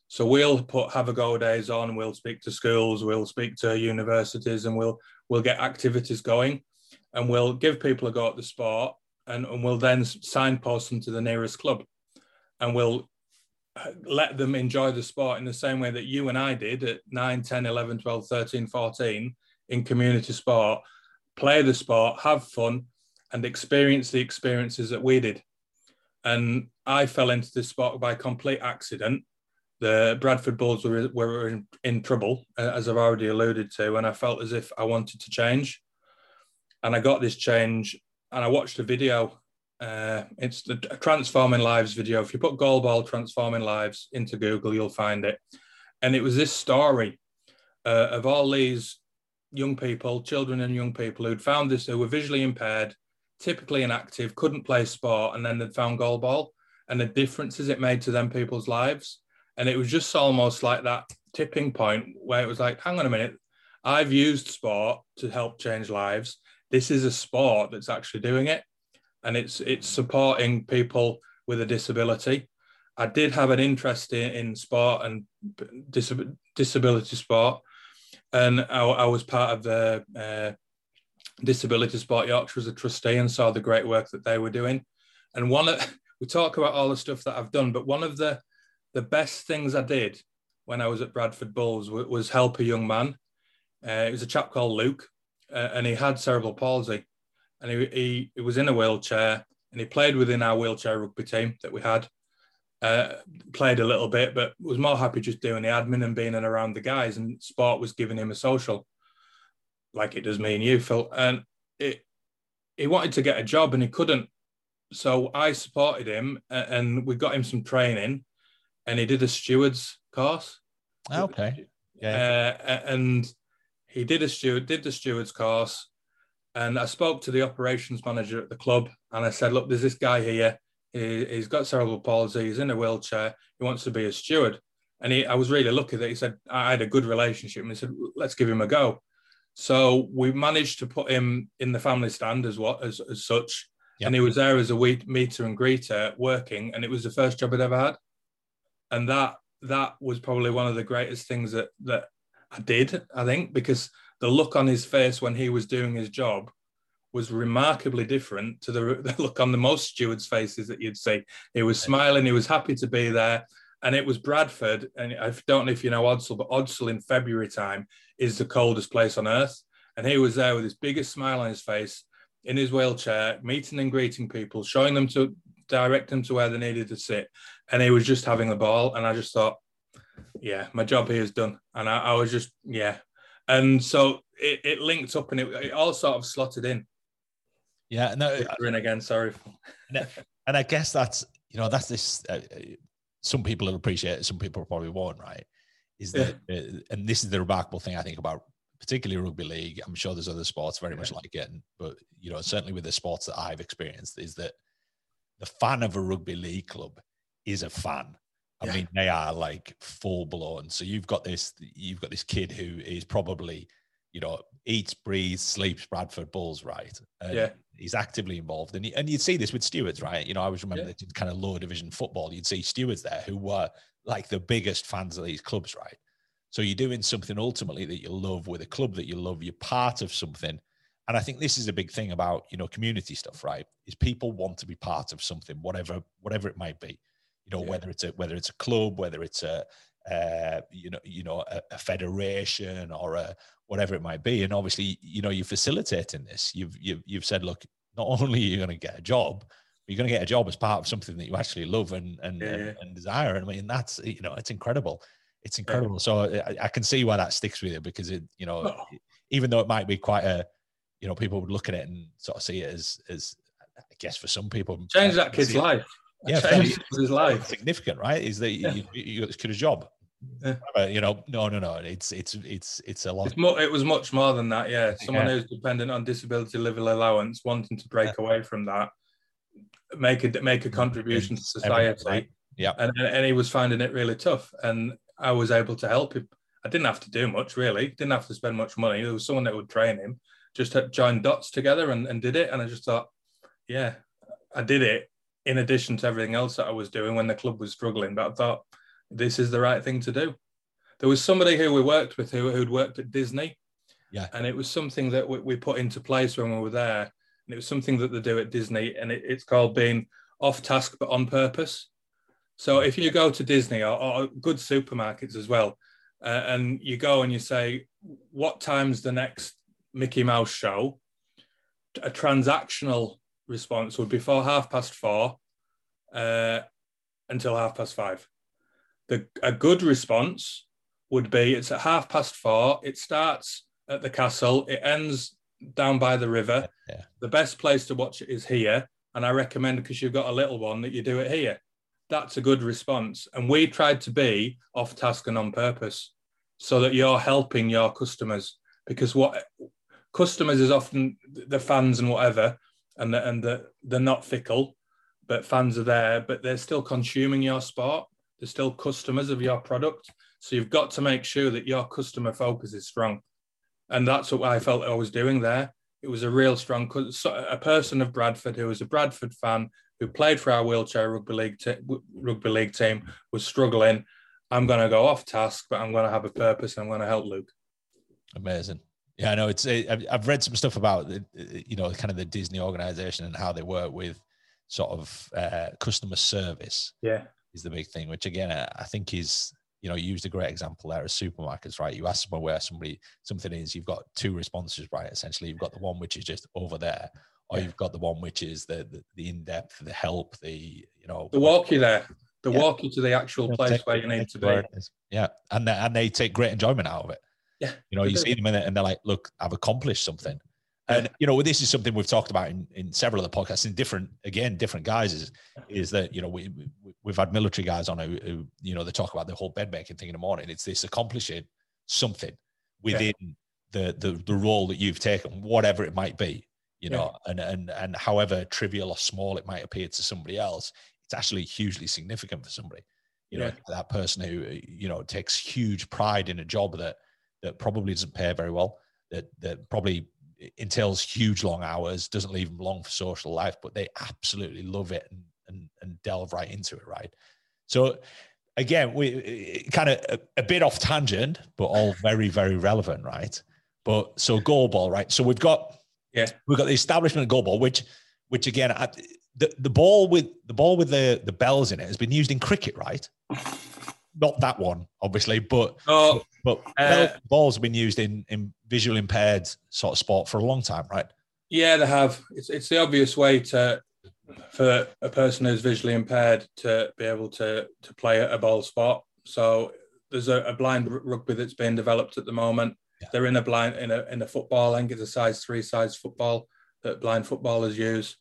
So we'll put have a go days on. We'll speak to schools. We'll speak to universities, and we'll we'll get activities going, and we'll give people a go at the sport and, and we'll then signpost them to the nearest club and we'll uh, let them enjoy the sport in the same way that you and I did at 9, 10, 11, 12, 13, 14 in community sport, play the sport, have fun, and experience the experiences that we did. And I fell into this spot by complete accident. The Bradford Bulls were, were in, in trouble, uh, as I've already alluded to, and I felt as if I wanted to change. And I got this change and I watched a video. Uh, it's the Transforming Lives video. If you put goalball Transforming Lives into Google, you'll find it. And it was this story uh, of all these young people, children and young people who'd found this, who were visually impaired, typically inactive, couldn't play sport, and then they'd found goalball and the differences it made to them people's lives. And it was just almost like that tipping point where it was like, hang on a minute, I've used sport to help change lives this is a sport that's actually doing it and it's it's supporting people with a disability i did have an interest in, in sport and disab- disability sport and I, I, was part of the uh, disability sport yorkshire as a trustee and saw the great work that they were doing and one of we talk about all the stuff that i've done but one of the the best things i did when i was at bradford bulls was, was help a young man uh, it was a chap called luke uh, and he had cerebral palsy, and he, he, he was in a wheelchair, and he played within our wheelchair rugby team that we had. Uh, played a little bit, but was more happy just doing the admin and being around the guys. And sport was giving him a social, like it does me and you, Phil. And it, he wanted to get a job and he couldn't. So I supported him, and we got him some training, and he did a stewards course. Okay. Yeah. Uh, and he did a steward, did the stewards course, and I spoke to the operations manager at the club, and I said, "Look, there's this guy here. He, has got cerebral palsy. He's in a wheelchair. He wants to be a steward." And he, I was really lucky that he said I had a good relationship, and he said, "Let's give him a go." So we managed to put him in the family stand as what as, as such, Yep. and he was there as a meter and greeter working, and it was the first job I'd ever had, and that that was probably one of the greatest things that that I did. I think because the look on his face when he was doing his job was remarkably different to the, the look on the most stewards' faces that you'd see. He was smiling, he was happy to be there. And it was Bradford, and I don't know if you know Odsal, but Odsal in February time is the coldest place on earth. And he was there with his biggest smile on his face, in his wheelchair, meeting and greeting people, showing them to direct them to where they needed to sit. And he was just having the ball. And I just thought, yeah, my job here is done. And I, I was just, yeah. And so it, it linked up and it, it all sort of slotted in. Yeah, no, in again, sorry. and I, and I guess that's you know that's this. Uh, some people will appreciate it, some people probably won't. Right? Is that uh, and this is the remarkable thing I think about particularly rugby league. I'm sure there's other sports very much like it, but you know certainly with the sports that I've experienced is that the fan of a rugby league club is a fan. I Yeah. mean, they are like full blown. So you've got this, you've got this kid who is probably, you know, eats, breathes, sleeps Bradford Bulls, right? And Yeah. He's actively involved, and he, and you'd see this with stewards, right? You know, I always remember Yeah. kind of lower division football. You'd see stewards there who were like the biggest fans of these clubs, right? So you're doing something ultimately that you love with a club that you love. You're part of something, and I think this is a big thing about you know community stuff, right? Is people want to be part of something, whatever whatever it might be. You know, Yeah. whether it's a whether it's a club, whether it's a uh, you know you know a, a federation or a whatever it might be. And obviously, you know, you're facilitating this. You've you've you've said, look, not only are you going to get a job, you're going to get a job as part of something that you actually love and and, Yeah, and, yeah. and desire. And I mean, that's you know, it's incredible. It's incredible. So I, I can see why that sticks with you because it, you know, Oh. even though it might be quite a, you know, people would look at it and sort of see it as as I guess for some people Change that kid's life. Yeah, Change his life. significant, right? Is that Yeah. you, you got this kid a job? Yeah. You know, no, no, no. It's it's it's it's a lot. It's mo- it was much more than that, yeah. Someone Yeah. who's dependent on disability living allowance, wanting to break away from that, make a make a mm-hmm. contribution to society, right? Yeah. and, and he was finding it really tough, and I was able to help him. I didn't have to do much really, didn't have to spend much money. There was someone that would train him, just had joined dots together and, and did it, and I just thought, yeah, I did it in addition to everything else that I was doing when the club was struggling. But I thought this is the right thing to do. There was somebody who we worked with who who'd worked at Disney, Yeah. and it was something that we, we put into place when we were there, and it was something that they do at Disney, and it, it's called being off task but on purpose. So if you go to Disney or, or good supermarkets as well, uh, and you go and you say, "What time's the next Mickey Mouse show?" A transactional response would be for half past four uh, until half past five. The a good response would be it's at half past four. It starts at the castle. It ends down by the river. Yeah. The best place to watch it is here, and I recommend because you've got a little one that you do it here. That's a good response. And we tried to be off task and on purpose so that you're helping your customers because what customers is often the fans and whatever, and the, and the, they're not fickle, but fans are there, but they're still consuming your sport. They're still customers of your product. So you've got to make sure that your customer focus is strong. And that's what I felt I was doing there. It was a real strong, a person of Bradford who was a Bradford fan who played for our wheelchair rugby league, rugby league team was struggling. I'm going to go off task, but I'm going to have a purpose. And I'm going to help Luke. Amazing. Yeah, I know. It's I've- read some stuff about you know kind of the Disney organization and how they work with sort of uh, customer service Yeah. is the big thing. Which again, I think is you know you used a great example there as supermarkets, right? You ask someone where somebody something is, you've got two responses, right? Essentially, you've got the one which is just over there, or Yeah. you've got the one which is the the, the in depth, the help, the you know The walk you there, the Yeah. walk you to the actual place where you need to be. Yeah, and they, and they take great enjoyment out of it. Yeah, you know, you see them in it, and they're like, "Look, I've accomplished something." And you know, this is something we've talked about in, in several of the podcasts in different, again, different guises. Is that you know we we- we've had military guys on who, who you know they talk about the whole bed making thing in the morning. It's this accomplishing something within the the the role that you've taken, whatever it might be. You Yeah. know, and and and however trivial or small it might appear to somebody else, it's actually hugely significant for somebody. You know, Yeah. that person who you know takes huge pride in a job that that probably doesn't pay very well, that that probably entails huge long hours, doesn't leave them long for social life, but they absolutely love it and and, and delve right into it, right? So again, we kind of a, a, bit off tangent, but all very, very relevant, right? But so goal ball, right? So we've got yeah, we've got the establishment of goal ball, which which again, I, the the ball with the ball with the the bells in it has been used in cricket, right? Not that one, obviously, but oh, but uh, balls have been used in in visual impaired sort of sport for a long time, right? Yeah, they have. It's it's the obvious way to for a person who's visually impaired to be able to to play a ball sport. So there's a, a blind rugby that's being developed at the moment. Yeah. They're in a blind in a in a football. I think it's a size three size football that blind footballers use.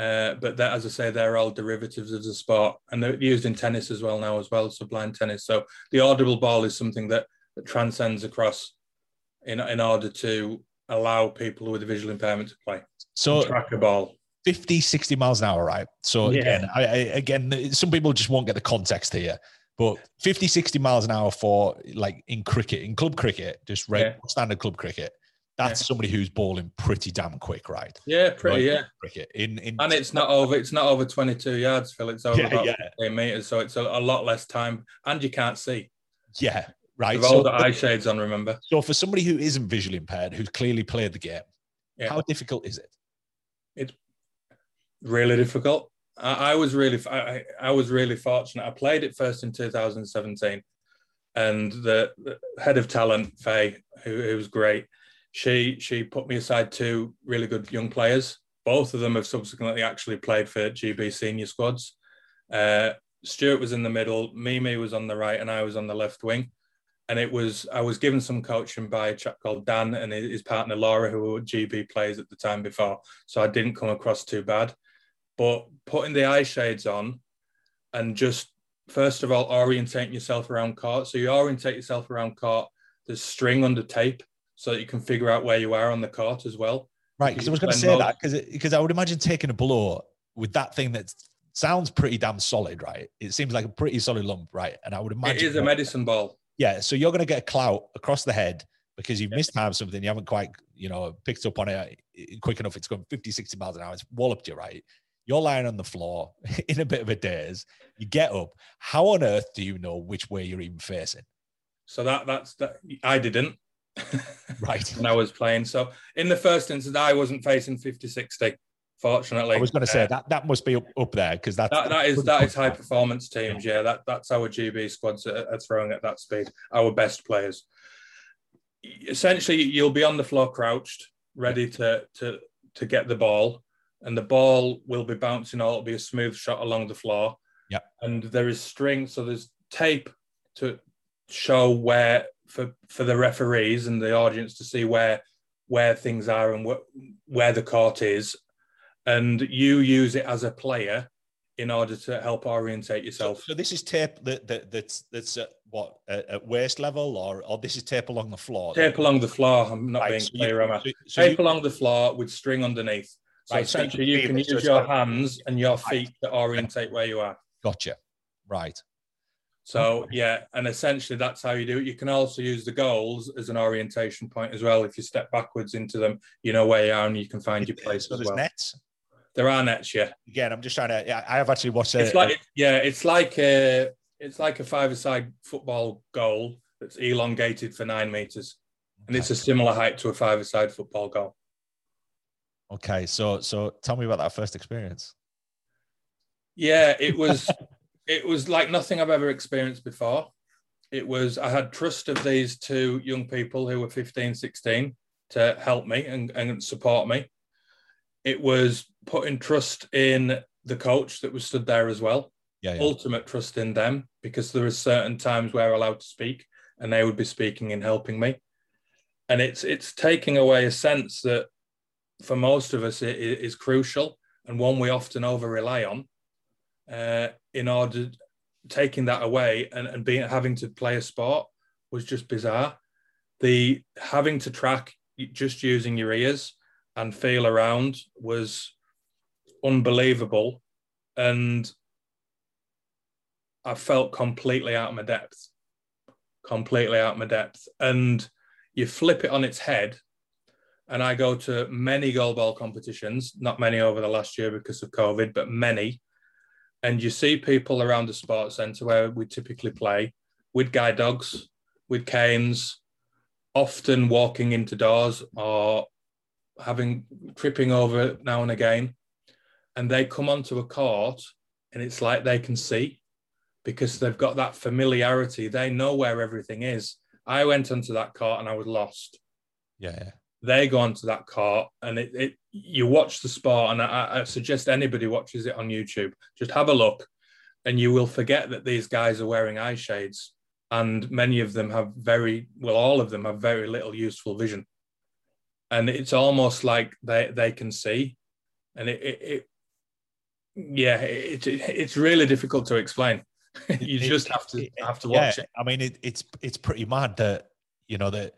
Uh, but that, as I say, they're all derivatives of the sport, and they're used in tennis as well now as well. So blind tennis. So the audible ball is something that, that transcends across in in order to allow people with a visual impairment to play. So track a ball. 50, 60 miles an hour, right? So yeah. again, I, I, again, some people just won't get the context here. But 50, 60 miles an hour for like in cricket, in club cricket, just yeah. standard club cricket, that's yeah. somebody who's bowling pretty damn quick, right? Yeah, pretty, right? yeah. Cricket in, in and it's not over. It's not over twenty two yards, Phil. It's over yeah, about yeah. meters, so it's a, a, lot less time, and you can't see. Yeah, right. With so, all the eye shades on, remember. So for somebody who isn't visually impaired, who's clearly played the game, yeah. how difficult is it? It's really difficult. I, I was really, I, I was really fortunate. I played it first in 2017, and the, the head of talent, Faye, who, who was great she she put me aside two really good young players. Both of them have subsequently actually played for GB senior squads. Uh, Stuart was in the middle, Mimi was on the right, and I was on the left wing. And it was I was given some coaching by a chap called Dan and his partner Laura, who were GB players at the time before. So I didn't come across too bad. But putting the eye shades on and just first of all orientating yourself around court. So you orientate yourself around court. There's string under tape so that you can figure out where you are on the court as well. Right, because I was going to say that because because I would imagine taking a blow with that thing that sounds pretty damn solid, right? It seems like a pretty solid lump, right? And I would imagine it is a medicine ball. Yeah, so you're going to get a clout across the head because you've yeah. mistimed something, you haven't quite, you know, picked up on it eh, quick enough. It's going 50, 60 miles an hour. It's walloped you, right? You're lying on the floor in a bit of a daze. You get up. How on earth do you know which way you're even facing? So that that's that. I didn't. right. when I was playing. So in the first instance, I wasn't facing 50 60. Fortunately, I was going to say uh, that that must be up, up there because that, that is that is high performance teams. Yeah, that that's our GB squads are, are throwing at that speed. Our best players. Essentially, you'll be on the floor crouched, ready to to to get the ball, and the ball will be bouncing. Or it'll be a smooth shot along the floor. Yeah, and there is string, so there's tape to show where for for the referees and the audience to see where where things are and what where the court is, and you use it as a player in order to help orientate yourself. So, so this is tape that, that that's that's at what at waist level, or or this is tape along the floor. Tape along the floor. I'm not right, being so clear, you, am I? So, so tape you, along the floor with string underneath. So right, essentially, you can use your hands and your feet right. to orientate where you are. Gotcha. Right. So yeah, and essentially that's how you do it. You can also use the goals as an orientation point as well. If you step backwards into them, you know where you are and you can find your place so as well. nets. There are nets, yeah. Again, I'm just trying to. Yeah, I have actually watched it. It's uh, like yeah, it's like a it's like a five-a-side football goal that's elongated for nine meters, and it's a similar height to a five-a-side football goal. Okay, so so tell me about that first experience. Yeah, it was it was like nothing I've ever experienced before. It was, I had trust of these two young people who were 15, 16 to help me and, and support me. It was putting trust in the coach that was stood there as well. Yeah, yeah. Ultimate trust in them because there are certain times where I'm allowed to speak and they would be speaking and helping me. And it's it's taking away a sense that for most of us it is crucial and one we often over rely on uh, in order taking that away and, and being having to play a sport was just bizarre. The having to track just using your ears and feel around was unbelievable. And I felt completely out of my depth, completely out of my depth. And you flip it on its head and I go to many goal ball competitions, not many over the last year because of COVID, but many. And you see people around the sports centre where we typically play with guide dogs, with canes, often walking into doors or having tripping over now and again. And they come onto a court and it's like they can see because they've got that familiarity. They know where everything is. I went onto that court and I was lost. Yeah, yeah they go onto that cart and it, it you watch the sport and I, I, suggest anybody watches it on youtube. Just have a look and you will forget that these guys are wearing eye shades and many of them have very well all of them have very little useful vision. And it's almost like they they can see. And it, it, it yeah it, it, it's really difficult to explain. You just have to have to watch yeah, it. I mean it's it's pretty mad that you know that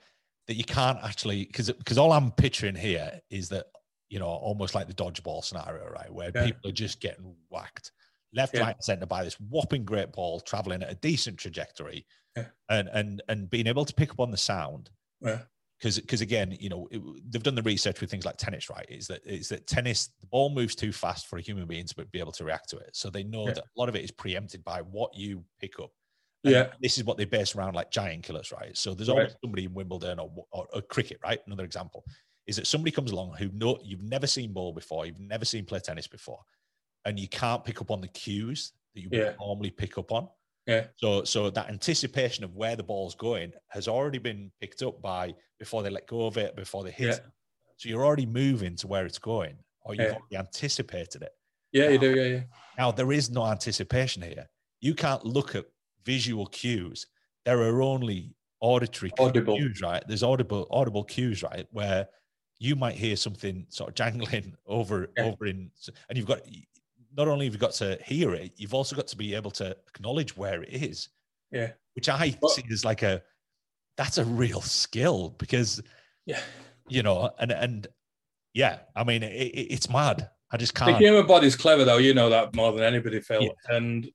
that you can't actually because because all I'm picturing here is that you know almost like the dodgeball scenario, right, where yeah. people are just getting whacked left, yeah. right, and centre by this whopping great ball traveling at a decent trajectory, yeah. and and and being able to pick up on the sound. Yeah. Because, because again, you know, it, they've done the research with things like tennis, right? Is that is that tennis the ball moves too fast for a human being to be able to react to it. So they know that a lot of it is preempted by what you pick up and yeah. This is what they base around like giant killers, right? So there's always right. somebody in Wimbledon or, or, or, cricket, right? Another example is that somebody comes along who know you've never seen ball before, you've never seen play tennis before, and you can't pick up on the cues that you yeah. normally pick up on. Yeah. So so that anticipation of where the ball's going has already been picked up by before they let go of it, before they hit. Yeah. So you're already moving to where it's going, or you've yeah. already anticipated it. Yeah, now, you do. Yeah, yeah. Now there is no anticipation here. You can't look at visual cues. There are only auditory audible. cues, right? There's audible audible cues, right? Where you might hear something sort of jangling over yeah. over in, and you've got not only have you got to hear it, you've also got to be able to acknowledge where it is. Yeah, which I well, see as like a that's a real skill because yeah, you know, and and yeah, I mean it, it, it's mad. I just can't. The human body's clever, though. You know that more than anybody, Phil. Yeah. And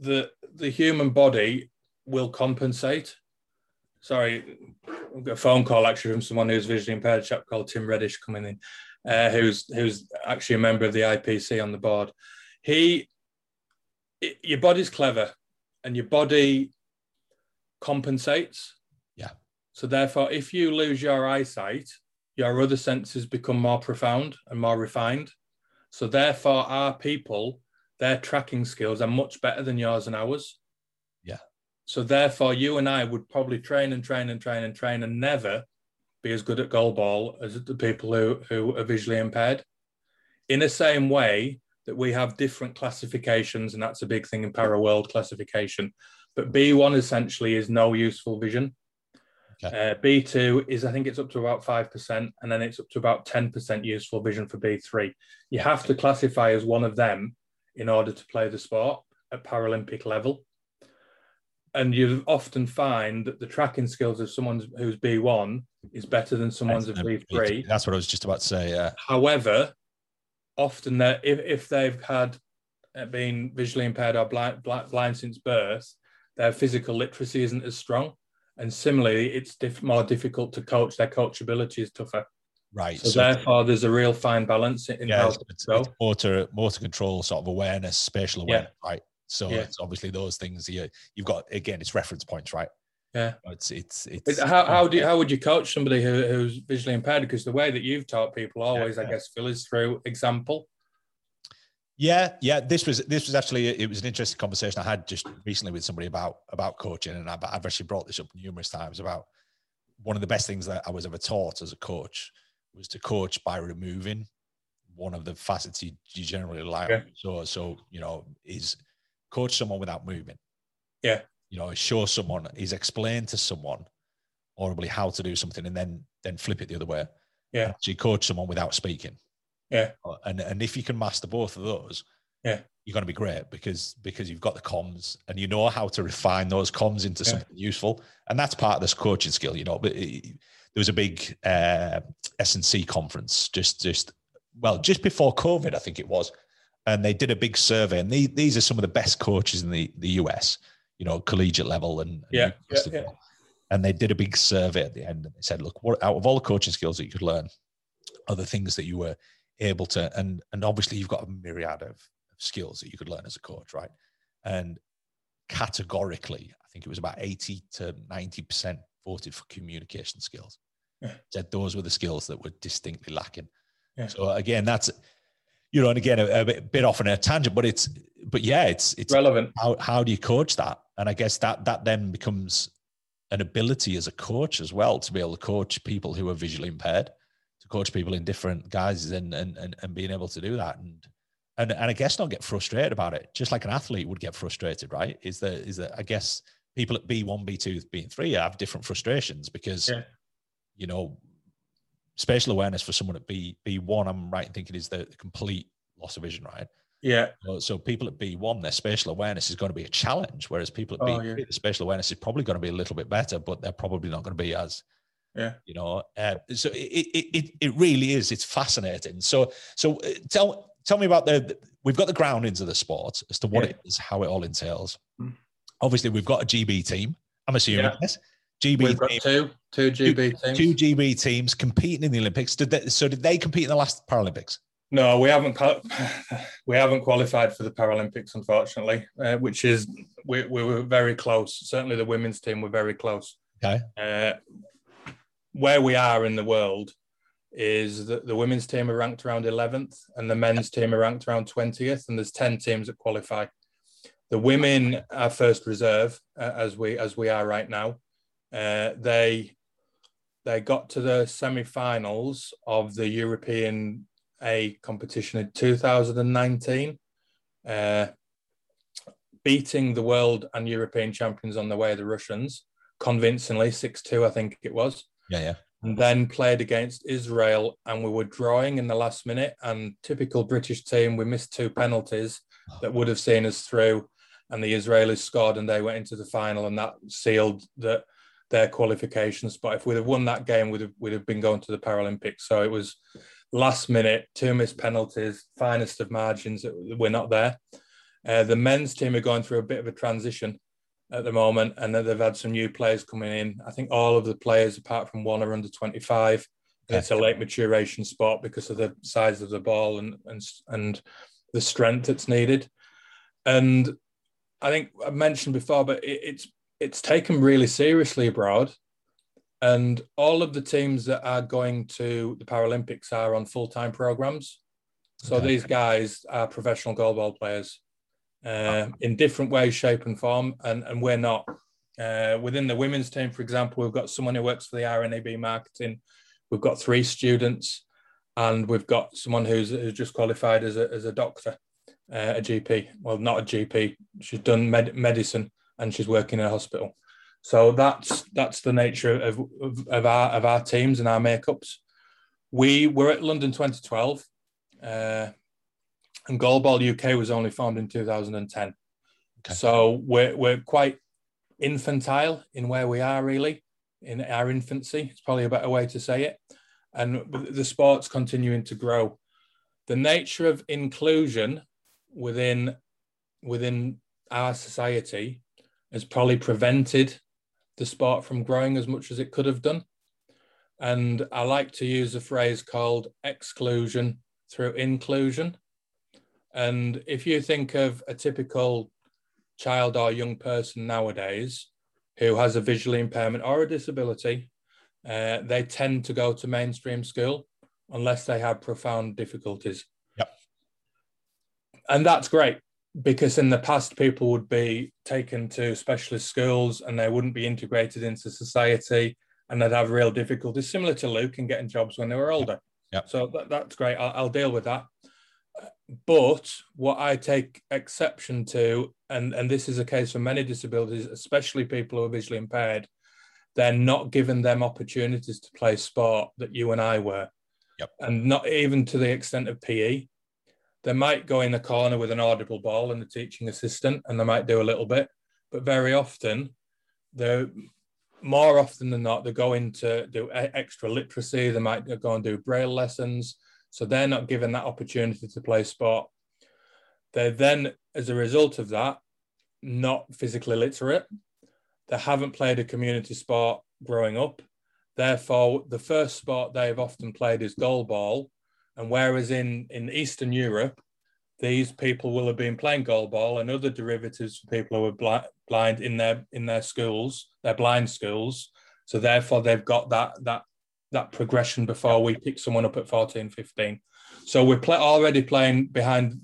the the human body will compensate. Sorry, I've got a phone call actually from someone who's visually impaired, a chap called Tim Reddish coming in, uh, who's who's actually a member of the IPC on the board. He, it, your body's clever, and your body compensates. Yeah. So therefore, if you lose your eyesight, your other senses become more profound and more refined. So therefore, our people their tracking skills are much better than yours and ours. Yeah. So therefore, you and I would probably train and train and train and train and never be as good at goal ball as the people who, who are visually impaired. In the same way that we have different classifications, and that's a big thing in para world classification. But B1 essentially is no useful vision. Okay. Uh, B2 is, I think it's up to about 5%, and then it's up to about 10% useful vision for B3. You have to classify as one of them in order to play the sport at Paralympic level. And you often find that the tracking skills of someone who's B1 is better than someone's of B3. That's what I was just about to say. Yeah. However, often if, if they've had uh, been visually impaired or blind, blind since birth, their physical literacy isn't as strong. And similarly, it's diff- more difficult to coach. Their coachability is tougher. Right. So, so therefore, there's a real fine balance in yeah, how it's, it's, it's motor motor control, sort of awareness, spatial awareness, yeah. right? So yeah. it's obviously those things you you've got again. It's reference points, right? Yeah. It's it's it's. How how do you, how would you coach somebody who, who's visually impaired? Because the way that you've taught people always, yeah, I guess, Phil, is through example. Yeah, yeah. This was this was actually it was an interesting conversation I had just recently with somebody about about coaching, and I've, I've actually brought this up numerous times about one of the best things that I was ever taught as a coach was to coach by removing one of the facets you, you generally like. Yeah. So, so you know, is coach someone without moving. Yeah. You know, show someone, is explain to someone audibly how to do something, and then then flip it the other way. Yeah. So you coach someone without speaking. Yeah. Uh, and and if you can master both of those, yeah, you're going to be great because because you've got the comms and you know how to refine those comms into yeah. something useful, and that's part of this coaching skill. You know, but. It, there was a big uh, S&C conference just just well just before COVID, I think it was, and they did a big survey. And these, these are some of the best coaches in the the US, you know, collegiate level and yeah, and, yeah, yeah. and they did a big survey at the end, and they said, look, what out of all the coaching skills that you could learn, other things that you were able to and and obviously you've got a myriad of, of skills that you could learn as a coach right and categorically i think it was about 80 to 90 percent voted for communication skills yeah. said those were the skills that were distinctly lacking yeah. so again that's you know and again a, a bit, off on a tangent but it's but yeah it's it's relevant how, how do you coach that and i guess that that then becomes an ability as a coach as well to be able to coach people who are visually impaired to coach people in different guises and and and, and being able to do that and and and I guess not get frustrated about it, just like an athlete would get frustrated, right? Is that is that I guess people at B one, B two, B three have different frustrations because yeah. You know spatial awareness for someone at B B one, I'm right in thinking is the complete loss of vision, right? Yeah. So, so people at B one, their spatial awareness is going to be a challenge, whereas people at B, oh, yeah. the spatial awareness is probably going to be a little bit better, but they're probably not going to be as yeah you know uh, so it, it it really is it's fascinating so so uh, tell tell me about the we've got the groundings of the sport as to what yeah. it is how it all entails mm. obviously we've got a gb team i'm assuming yeah. yes GB team, two, two GB teams. Two GB teams competing in the Olympics. Did they, so did they compete in the last Paralympics? No, we haven't. We haven't qualified for the Paralympics, unfortunately. Uh, which is we, we were very close. Certainly, the women's team were very close. Okay. Uh, where we are in the world is that the women's team are ranked around 11th and the men's team are ranked around 20th and there's 10 teams that qualify the women are first reserve uh, as we as we are right now uh, they they got to the semi-finals of the european a competition in 2019 uh, beating the world and european champions on the way the russians convincingly 6-2 i think it was yeah, yeah. And then played against Israel, and we were drawing in the last minute. And typical British team, we missed two penalties that would have seen us through. And the Israelis scored, and they went into the final, and that sealed that their qualifications. But If we'd have won that game, we'd have, we'd have been going to the Paralympics. So it was last minute, two missed penalties, finest of margins. We're not there. Uh, the men's team are going through a bit of a transition at the moment, and they've had some new players coming in. I think all of the players, apart from one, are under 25. Okay. It's a late maturation spot because of the size of the ball and and and the strength that's needed. And I think I mentioned before, but it, it's it's taken really seriously abroad. And all of the teams that are going to the Paralympics are on full time programs. So okay. these guys are professional goalball players uh, in different ways, shape, and form, and, and we're not. Uh, within the women's team, for example, we've got someone who works for the RNIB marketing. We've got three students, and we've got someone who's, who's just qualified as a, as a doctor, uh, a GP. Well, not a GP. She's done med- medicine and she's working in a hospital. So that's that's the nature of, of, of our of our teams and our makeups. We were at London 2012. Uh, and Goalball UK was only formed in 2010. Okay. So we're, we're quite infantile in where we are, really, in our infancy. It's probably a better way to say it. And the sport's continuing to grow. The nature of inclusion within within our society has probably prevented the sport from growing as much as it could have done. And I like to use a phrase called exclusion through inclusion. And if you think of a typical child or young person nowadays who has a visual impairment or a disability, uh, they tend to go to mainstream school unless they have profound difficulties. Yep. And that's great because in the past, people would be taken to specialist schools and they wouldn't be integrated into society and they'd have real difficulties, similar to Luke in getting jobs when they were older. Yep. So that, that's great. I'll, I'll deal with that. But what I take exception to, and, and this is a case for many disabilities, especially people who are visually impaired, they're not given them opportunities to play sport that you and I were. Yep. And not even to the extent of PE. They might go in the corner with an audible ball and the teaching assistant, and they might do a little bit. But very often, they're more often than not, they go into do extra literacy. They might go and do braille lessons. So they're not given that opportunity to play sport. They're then, as a result of that, not physically literate. They haven't played a community sport growing up. Therefore, the first sport they've often played is goalball. And whereas in, in Eastern Europe, these people will have been playing goalball and other derivatives for people who are bl- blind in their in their schools, their blind schools. So therefore, they've got that that that progression before we pick someone up at 14, 15. So we're play, already playing behind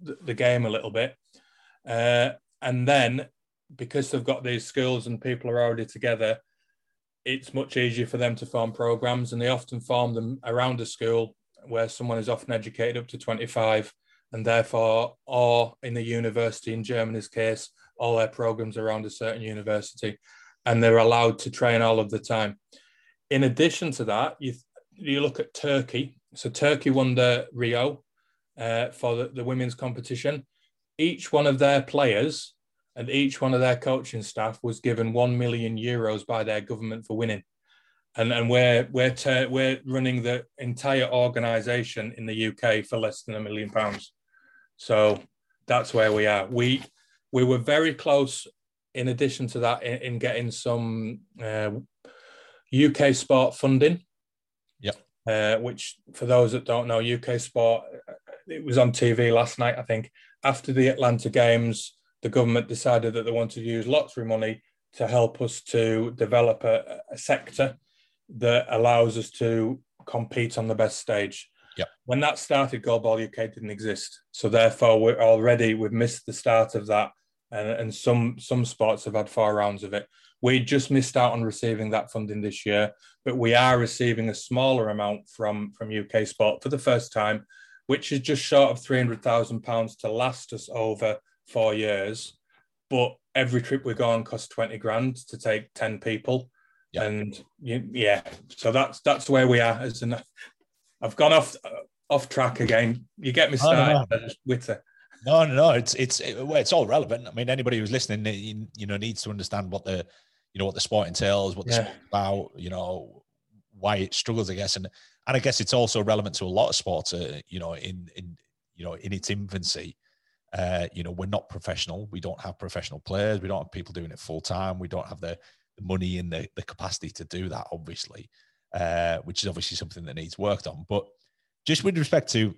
the, game a little bit. Uh, and then because they've got these schools and people are already together, it's much easier for them to form programs and they often form them around a school where someone is often educated up to 25 and therefore or in the university in germany's case all their programs around a certain university and they're allowed to train all of the time. In addition to that you you look at turkey. So turkey won the rio uh, for the, the women's competition. Each one of their players and each one of their coaching staff was given 1 million euros by their government for winning and and we're we're ter- we're running the entire organization in the UK for less than a million pounds. So that's where we are. We we were very close in addition to that in, in getting some uh, UK sport funding. Yeah uh, which for those that don't know UK sport uh, it was on TV last night I think. After the Atlanta games the government decided that they wanted to use lottery money to help us to develop a, a sector that allows us to compete on the best stage. Yep. When that started, Goalball UK didn't exist. So therefore, we're already we've missed the start of that, and, and some some sports have had four rounds of it. We just missed out on receiving that funding this year, but we are receiving a smaller amount from from UK Sport for the first time, which is just short of three hundred thousand pounds to last us over four years. But every trip we go on costs 20 grand to take 10 people. Yeah. And yeah, so that's that's where we are. As an, I've gone off off track again. You get me started, no, no. Witter. No, no, no. It's it's well, it's all relevant. I mean, anybody who's listening, you know, needs to understand what the, you know, what the sport entails, what the yeah. about, you know, why it struggles, I guess, and and I guess it's also relevant to a lot of sports, uh, you know, in in you know in its infancy. Uh, you know, we're not professional. We don't have professional players. We don't have people doing it full time. We don't have the money and the, the capacity to do that, obviously, uh, which is obviously something that needs worked on. But just with respect to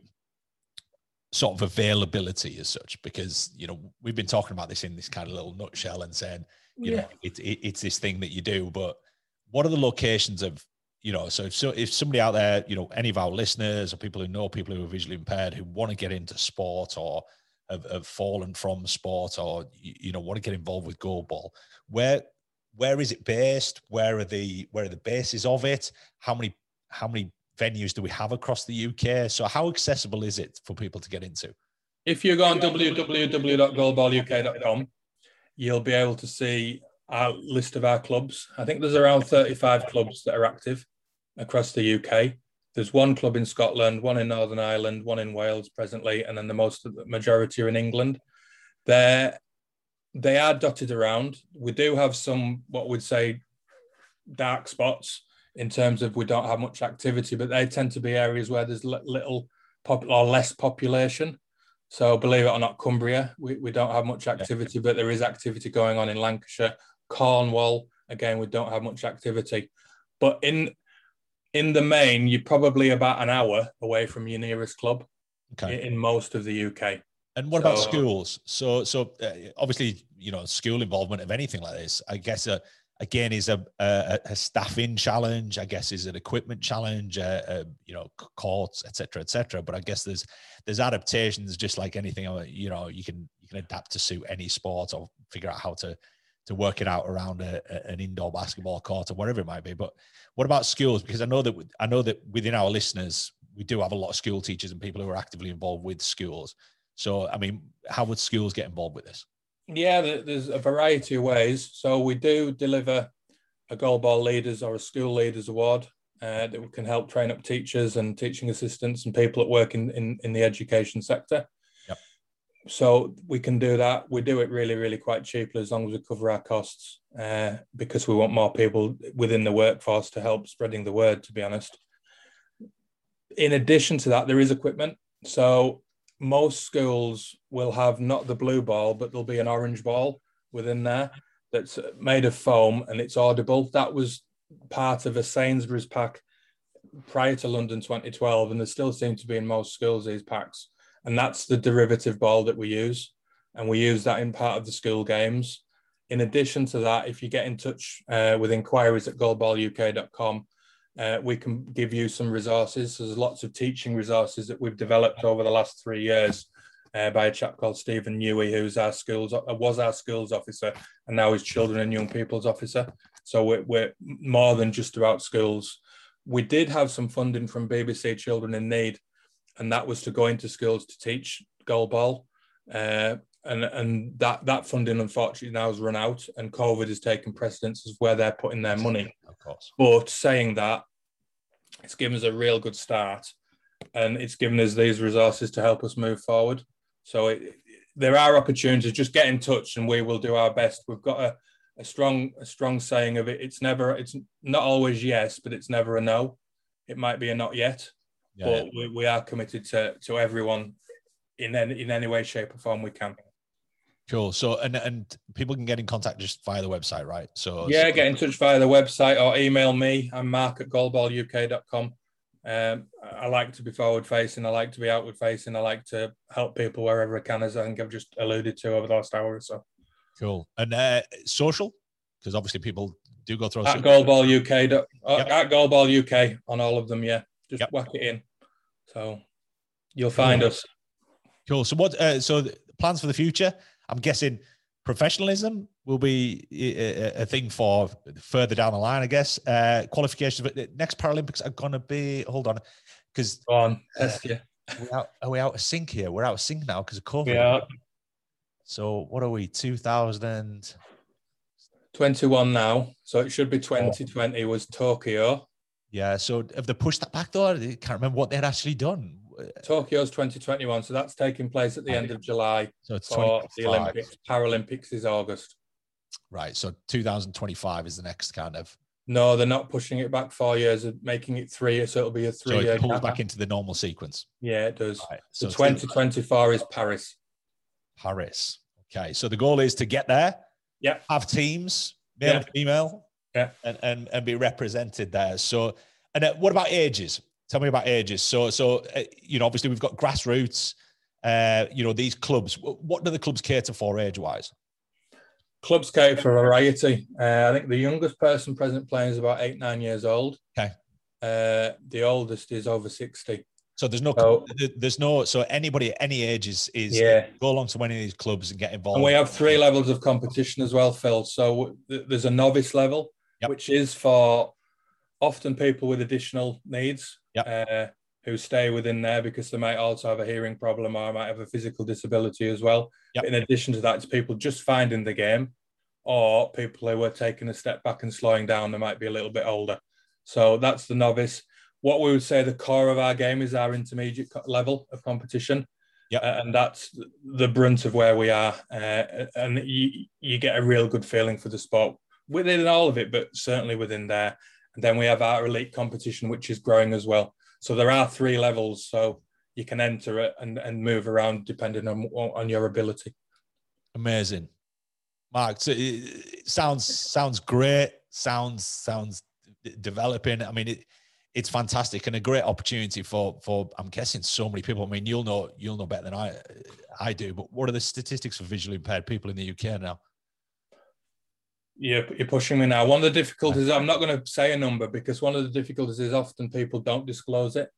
sort of availability as such, because, you know, we've been talking about this in this kind of little nutshell and saying, you yeah. know, it, it, it's this thing that you do, but what are the locations of you know, so if so if somebody out there, you know, any of our listeners or people who know people who are visually impaired who want to get into sport or have, have fallen from sport or you know want to get involved with goalball where where is it based? Where are the where are the bases of it? How many how many venues do we have across the uk so how accessible is it for people to get into? If you go on www.goalballuk.com you'll be able to see our list of our clubs. I think there's around 35 clubs that are active across the uk there's one club in Scotland, one in Northern Ireland, one in Wales presently, and then the most the majority are in England. They're they are dotted around. We do have some what we'd say dark spots in terms of we don't have much activity, but they tend to be areas where there's little pop or less population. So believe it or not, Cumbria, we, we don't have much activity, but there is activity going on in Lancashire. Cornwall, again, we don't have much activity. But in in the main, you're probably about an hour away from your nearest club okay. in most of the UK. And what so, about schools? So, so uh, obviously, you know, school involvement of anything like this, I guess, uh, again, is a, a, a, staffing challenge. I guess is an equipment challenge. Uh, uh, you know, courts, etc., etc. But I guess there's there's adaptations, just like anything. Uh, you know, you can you can adapt to suit any sport or figure out how to to work it out around a, a, an indoor basketball court or whatever it might be. But what about schools? Because I know that I know that within our listeners, we do have a lot of school teachers and people who are actively involved with schools. So, I mean, how would schools get involved with this? Yeah, there's a variety of ways. So we do deliver a Gold goalball leaders or a school leaders award uh, that can help train up teachers and teaching assistants and people that work in, in, in the education sector so we can do that. We do it really, really quite cheaply as long as we cover our costs, uh, because we want more people within the workforce to help spreading the word. To be honest, in addition to that, there is equipment. So most schools will have not the blue ball, but there'll be an orange ball within there that's made of foam and it's audible. That was part of a Sainsbury's pack prior to London 2012, and there still seem to be in most schools these packs. And that's the derivative ball that we use. And we use that in part of the school games. In addition to that, if you get in touch uh, with inquiries at goalballuk.com, uh, we can give you some resources. There's lots of teaching resources that we've developed over the last three years uh, by a chap called Stephen Newey, who's our schools uh, was our schools officer and now is children and young people's officer. So we're, we're more than just about schools. We did have some funding from BBC Children in Need, and that was to go into schools to teach goalball. Uh, and and that that funding unfortunately now has run out, and COVID has taken precedence as where they're putting their money. Of course. But saying that, it's given us a real good start, and it's given us these resources to help us move forward. So it, there are opportunities. Just get in touch, and we will do our best. We've got a, a strong a strong saying of it. It's never. It's not always yes, but it's never a no. It might be a not yet, yeah, but yeah. We, we are committed to to everyone in any in any way, shape, or form we can. Cool. So and and people can get in contact just via the website, right? So yeah, so, get in touch via the website or email me. I'm mark at goalballuk.com. Um, I like to be forward facing. I like to be outward facing. I like to help people wherever I can, as I think I've just alluded to over the last hour or so. Cool. And uh, social, because obviously people do go through at goalball UK uh, yep. at goalball UK on all of them. Yeah, just yep. whack it in. So you'll find cool. us. Cool. So what? Uh, so plans for the future? I'm guessing professionalism will be a, a, thing for further down the line, I guess. Uh, qualifications, but next Paralympics are going to be, hold on, because. Go on, uh, yeah. We're out, are we out of sync here? We're out of sync now because of COVID. Yeah. So what are we, 2000? 21 now. So it should be 2020 was Tokyo. Yeah. So have they pushed that back though? I can't remember what they'd actually done. Tokyo's 2021, so that's taking place at the end of July. So it's for the Olympics. Paralympics is August. Right. So 2025 is the next kind of. No, they're not pushing it back four years, making it three. So it'll be a three. So it pulls back into the normal sequence. Yeah, it does. Right. So, so 2024 is Paris. Paris. Okay. So the goal is to get there. Yeah. Have teams, male yeah. and female. Yeah. And, and and be represented there. So, and uh, what about ages? Tell me about ages. So, so uh, you know, obviously we've got grassroots. Uh, you know, these clubs. What do the clubs cater for age-wise? Clubs cater for variety. Uh, I think the youngest person present playing is about eight, nine years old. Okay. Uh, the oldest is over sixty. So there's no, so, there's no, so anybody at any age is, is yeah. go along to one of these clubs and get involved. And we have three levels of competition as well, Phil. So there's a novice level, yep. which is for often people with additional needs yep. uh, who stay within there because they might also have a hearing problem or might have a physical disability as well. Yep. In addition to that, it's people just finding the game or people who are taking a step back and slowing down. They might be a little bit older. So that's the novice. What we would say the core of our game is our intermediate level of competition. Yeah, uh, and that's the brunt of where we are. Uh, and you, you get a real good feeling for the sport within all of it, but certainly within there. And then we have our elite competition, which is growing as well. So there are three levels. So you can enter it and, and move around depending on, on your ability. Amazing. Mark, so it sounds sounds great. Sounds sounds developing. I mean, it, it's fantastic and a great opportunity for for I'm guessing so many people. I mean, you'll know you'll know better than I I do. But what are the statistics for visually impaired people in the UK now? You're, you're pushing me now. One of the difficulties, I'm not going to say a number because one of the difficulties is often people don't disclose it.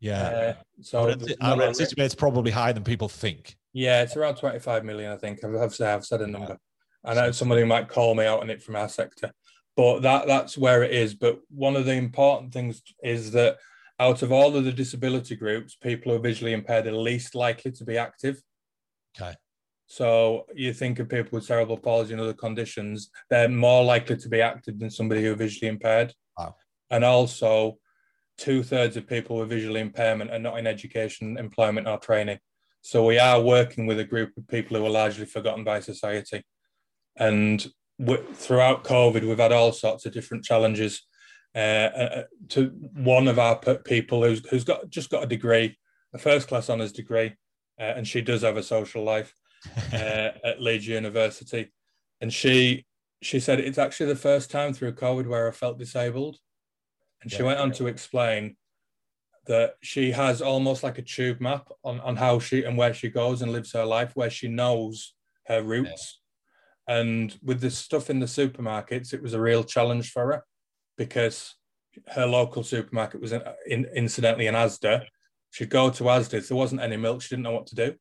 Yeah. Uh, so I would anticipate it's probably higher than people think. Yeah, it's around 25 million, I think. I've, I've, I've said a number. I know somebody might call me out on it from our sector, but that that's where it is. But one of the important things is that out of all of the disability groups, people who are visually impaired are least likely to be active. Okay. So you think of people with cerebral palsy and other conditions, they're more likely to be active than somebody who are visually impaired. Wow. And also, two thirds of people with visual impairment are not in education, employment, or training. So we are working with a group of people who are largely forgotten by society. And throughout COVID, we've had all sorts of different challenges. Uh, uh, to one of our people who's, who's got just got a degree, a first class honours degree, uh, and she does have a social life uh, at Leeds University, and she she said it's actually the first time through COVID where I felt disabled. And she Yeah. went on to explain that she has almost like a tube map on, on how she and where she goes and lives her life, where she knows her routes. And with the stuff in the supermarkets, it was a real challenge for her because her local supermarket was in, in, incidentally in Asda. She'd go to Asda, if there wasn't any milk, she didn't know what to do.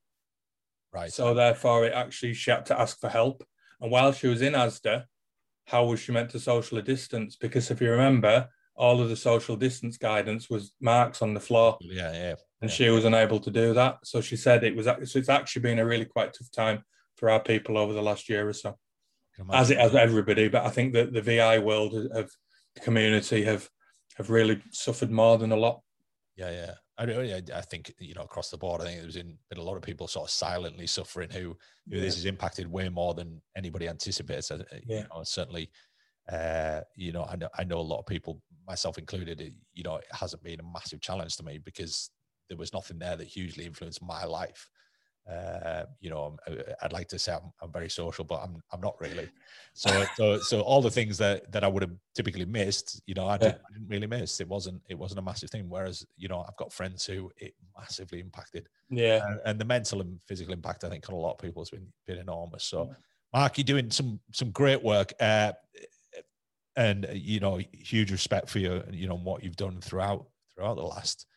Right. So therefore, it actually she had to ask for help. And while she was in Asda, how was she meant to socially distance? Because if you remember, all of the social distance guidance was marks on the floor, yeah, yeah. and yeah. she was unable to do that. So she said it was. So it's actually been a really quite tough time for our people over the last year or so, as it has everybody. But I think that the VI world of the community have have really suffered more than a lot. Yeah, yeah. I, yeah, I think you know across the board. I think there's been, been a lot of people sort of silently suffering who who this has impacted way more than anybody anticipates. Uh, Yeah. You know, certainly, uh, you know, I know I know a lot of people, myself included. It, you know, it hasn't been a massive challenge to me because there was nothing there that hugely influenced my life. Uh, you know, I'm- I'd like to say I'm, I'm very social, but I'm I'm not really. So so so all the things that that I would have typically missed, you know, I didn't, I didn't really miss. It wasn't it wasn't a massive thing. Whereas you know, I've got friends who it massively impacted Yeah, and, and the mental and physical impact I think on a lot of people has been been enormous. So, Yeah. Mark, you're doing some some great work, uh, and uh, you know, huge respect for you, you know, what you've done throughout throughout the last,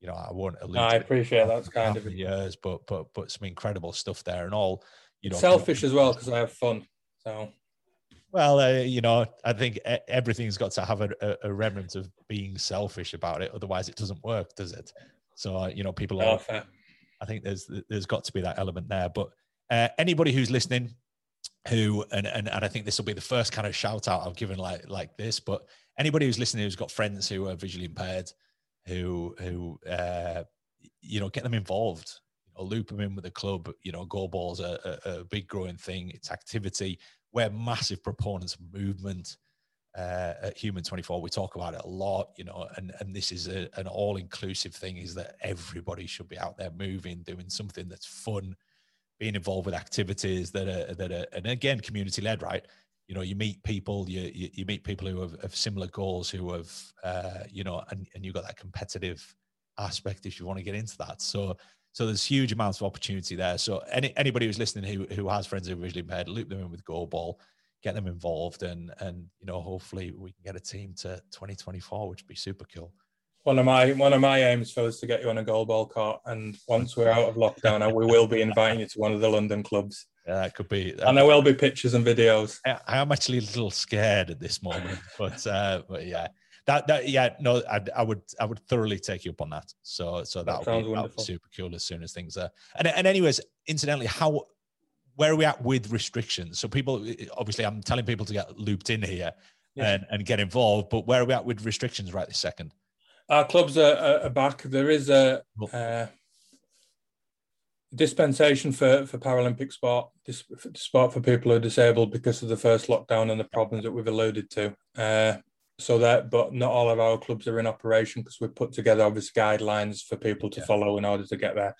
you know, I won't allude. I to appreciate That's kind of years, but but but some incredible stuff there, and all, you know, selfish as well because I have fun. So Well, uh, you know, I think everything's got to have a, a, remnant of being selfish about it. Otherwise, it doesn't work, does it? So, uh, you know, people are fair. I think there's there's got to be that element there. But uh, anybody who's listening, who and, and and I think this will be the first kind of shout out I've given like like this. But anybody who's listening who's got friends who are visually impaired, who who uh, you know get them involved, you know, loop them in with the club. You know, goalball's a, a, a big growing thing. It's activity. We're massive proponents of movement uh, at Human 24. We talk about it a lot, you know, and, and this is a, an all inclusive thing is that everybody should be out there moving, doing something that's fun, being involved with activities that are, that are, and again, community led, right? You know, you meet people, you, you, you meet people who have, have similar goals, who have, uh, you know, and, and you've got that competitive aspect if you want to get into that. So, so there's huge amounts of opportunity there. So any, anybody who's listening who, who has friends who are visually impaired, loop them in with goalball get them involved and and you know hopefully we can get a team to 2024 which would be super cool One of my one of my aims Phil, is to get you on a goalball court, and once we're out of lockdown, we will be inviting you to one of the London clubs, yeah that could be and there will be pictures and videos. I, am actually a little scared at this moment but uh but yeah that that yeah no I, I would i would thoroughly take you up on that so so that, would That be, that would be super cool as soon as things are and and anyways incidentally how where are we at with restrictions so people obviously i'm telling people to get looped in here Yeah. and and get involved but where are we at with restrictions right this second Our clubs are, are, back. There is a Cool. uh, dispensation for, for Paralympic sport, dis, sport for people who are disabled because of the first lockdown and the problems that we've alluded to. Uh, so that, but not all of our clubs are in operation because we've put together obvious guidelines for people to Yeah. follow in order to get there.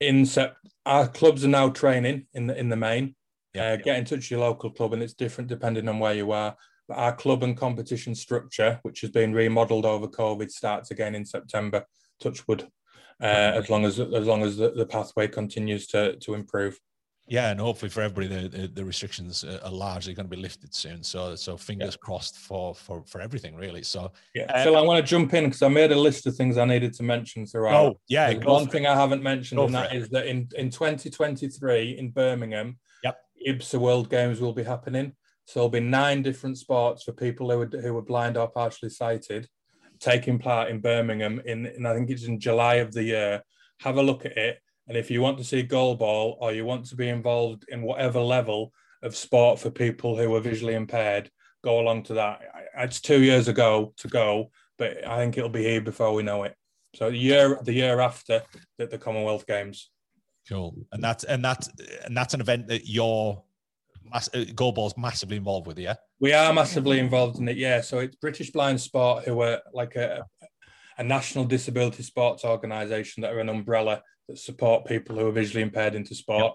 In sep- our clubs are now training in the in the main. Yeah. Uh, get in touch with your local club, and it's different depending on where you are. But our club and competition structure, which has been remodeled over COVID, starts again in September. Touchwood, as long as as long as the, the pathway continues to to improve. Yeah, and hopefully for everybody, the, the, the restrictions are largely going to be lifted soon. So, so fingers crossed for for for everything, really. So, Yeah, Uh, Phil, I want to jump in because I made a list of things I needed to mention throughout. oh yeah, one thing it. I haven't mentioned, Go and that it. is that in, in 2023 in Birmingham, Yep. IBSA World Games will be happening. So there'll be nine different sports for people who are, who are blind or partially sighted taking part in Birmingham in, in I think it's in July of the year. Have a look at it. And if you want to see goalball or you want to be involved in whatever level of sport for people who are visually impaired, go along to that. It's two years ago to go, but I think it'll be here before we know it. So the year the year after the, the Commonwealth Games. cool. And that's and that's and that's an event that your mass, uh, goalball's massively involved with. It, yeah, We are massively involved in it, yeah. So it's British Blind Sport, who are like a, a national disability sports organisation that are an umbrella that support people who are visually impaired into sport.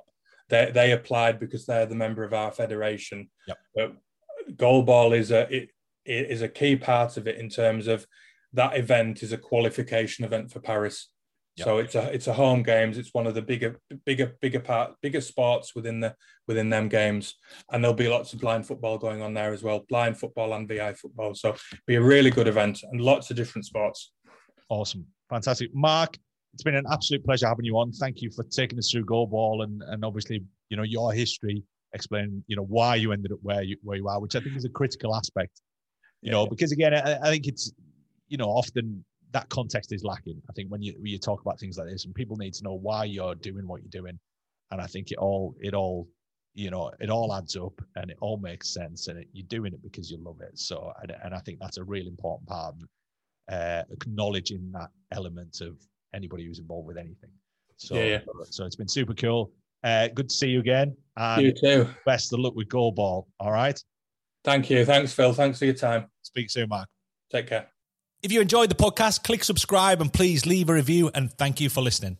They, they applied because they're the member of our federation. Yep. But goalball is a it, it is a key part of it in terms of that event is a qualification event for Paris. Yep. So it's a it's a home games. It's one of the bigger bigger bigger part bigger sports within the within them games, and there'll be lots of blind football going on there as well. Blind football and VI football. So be a really good event and lots of different sports. Awesome, fantastic, Mark. It's been an absolute pleasure having you on. Thank you for taking us through goalball and and obviously you know your history, explaining you know why you ended up where you where you are, which I think is a critical aspect. You yeah. know, because again, I, I think it's you know often that context is lacking. I think when you when you talk about things like this, and people need to know why you're doing what you're doing, and I think it all it all you know it all adds up and it all makes sense, and it, you're doing it because you love it. So and, and I think that's a really important part of uh, acknowledging that element of anybody who's involved with anything. So yeah, yeah. so it's been super cool. Uh, good to see you again. And you too. Best of luck with goalball. All right. Thank you. Thanks, Phil. Thanks for your time. Speak soon, Mark. Take care. If you enjoyed the podcast, click subscribe and please leave a review. And thank you for listening.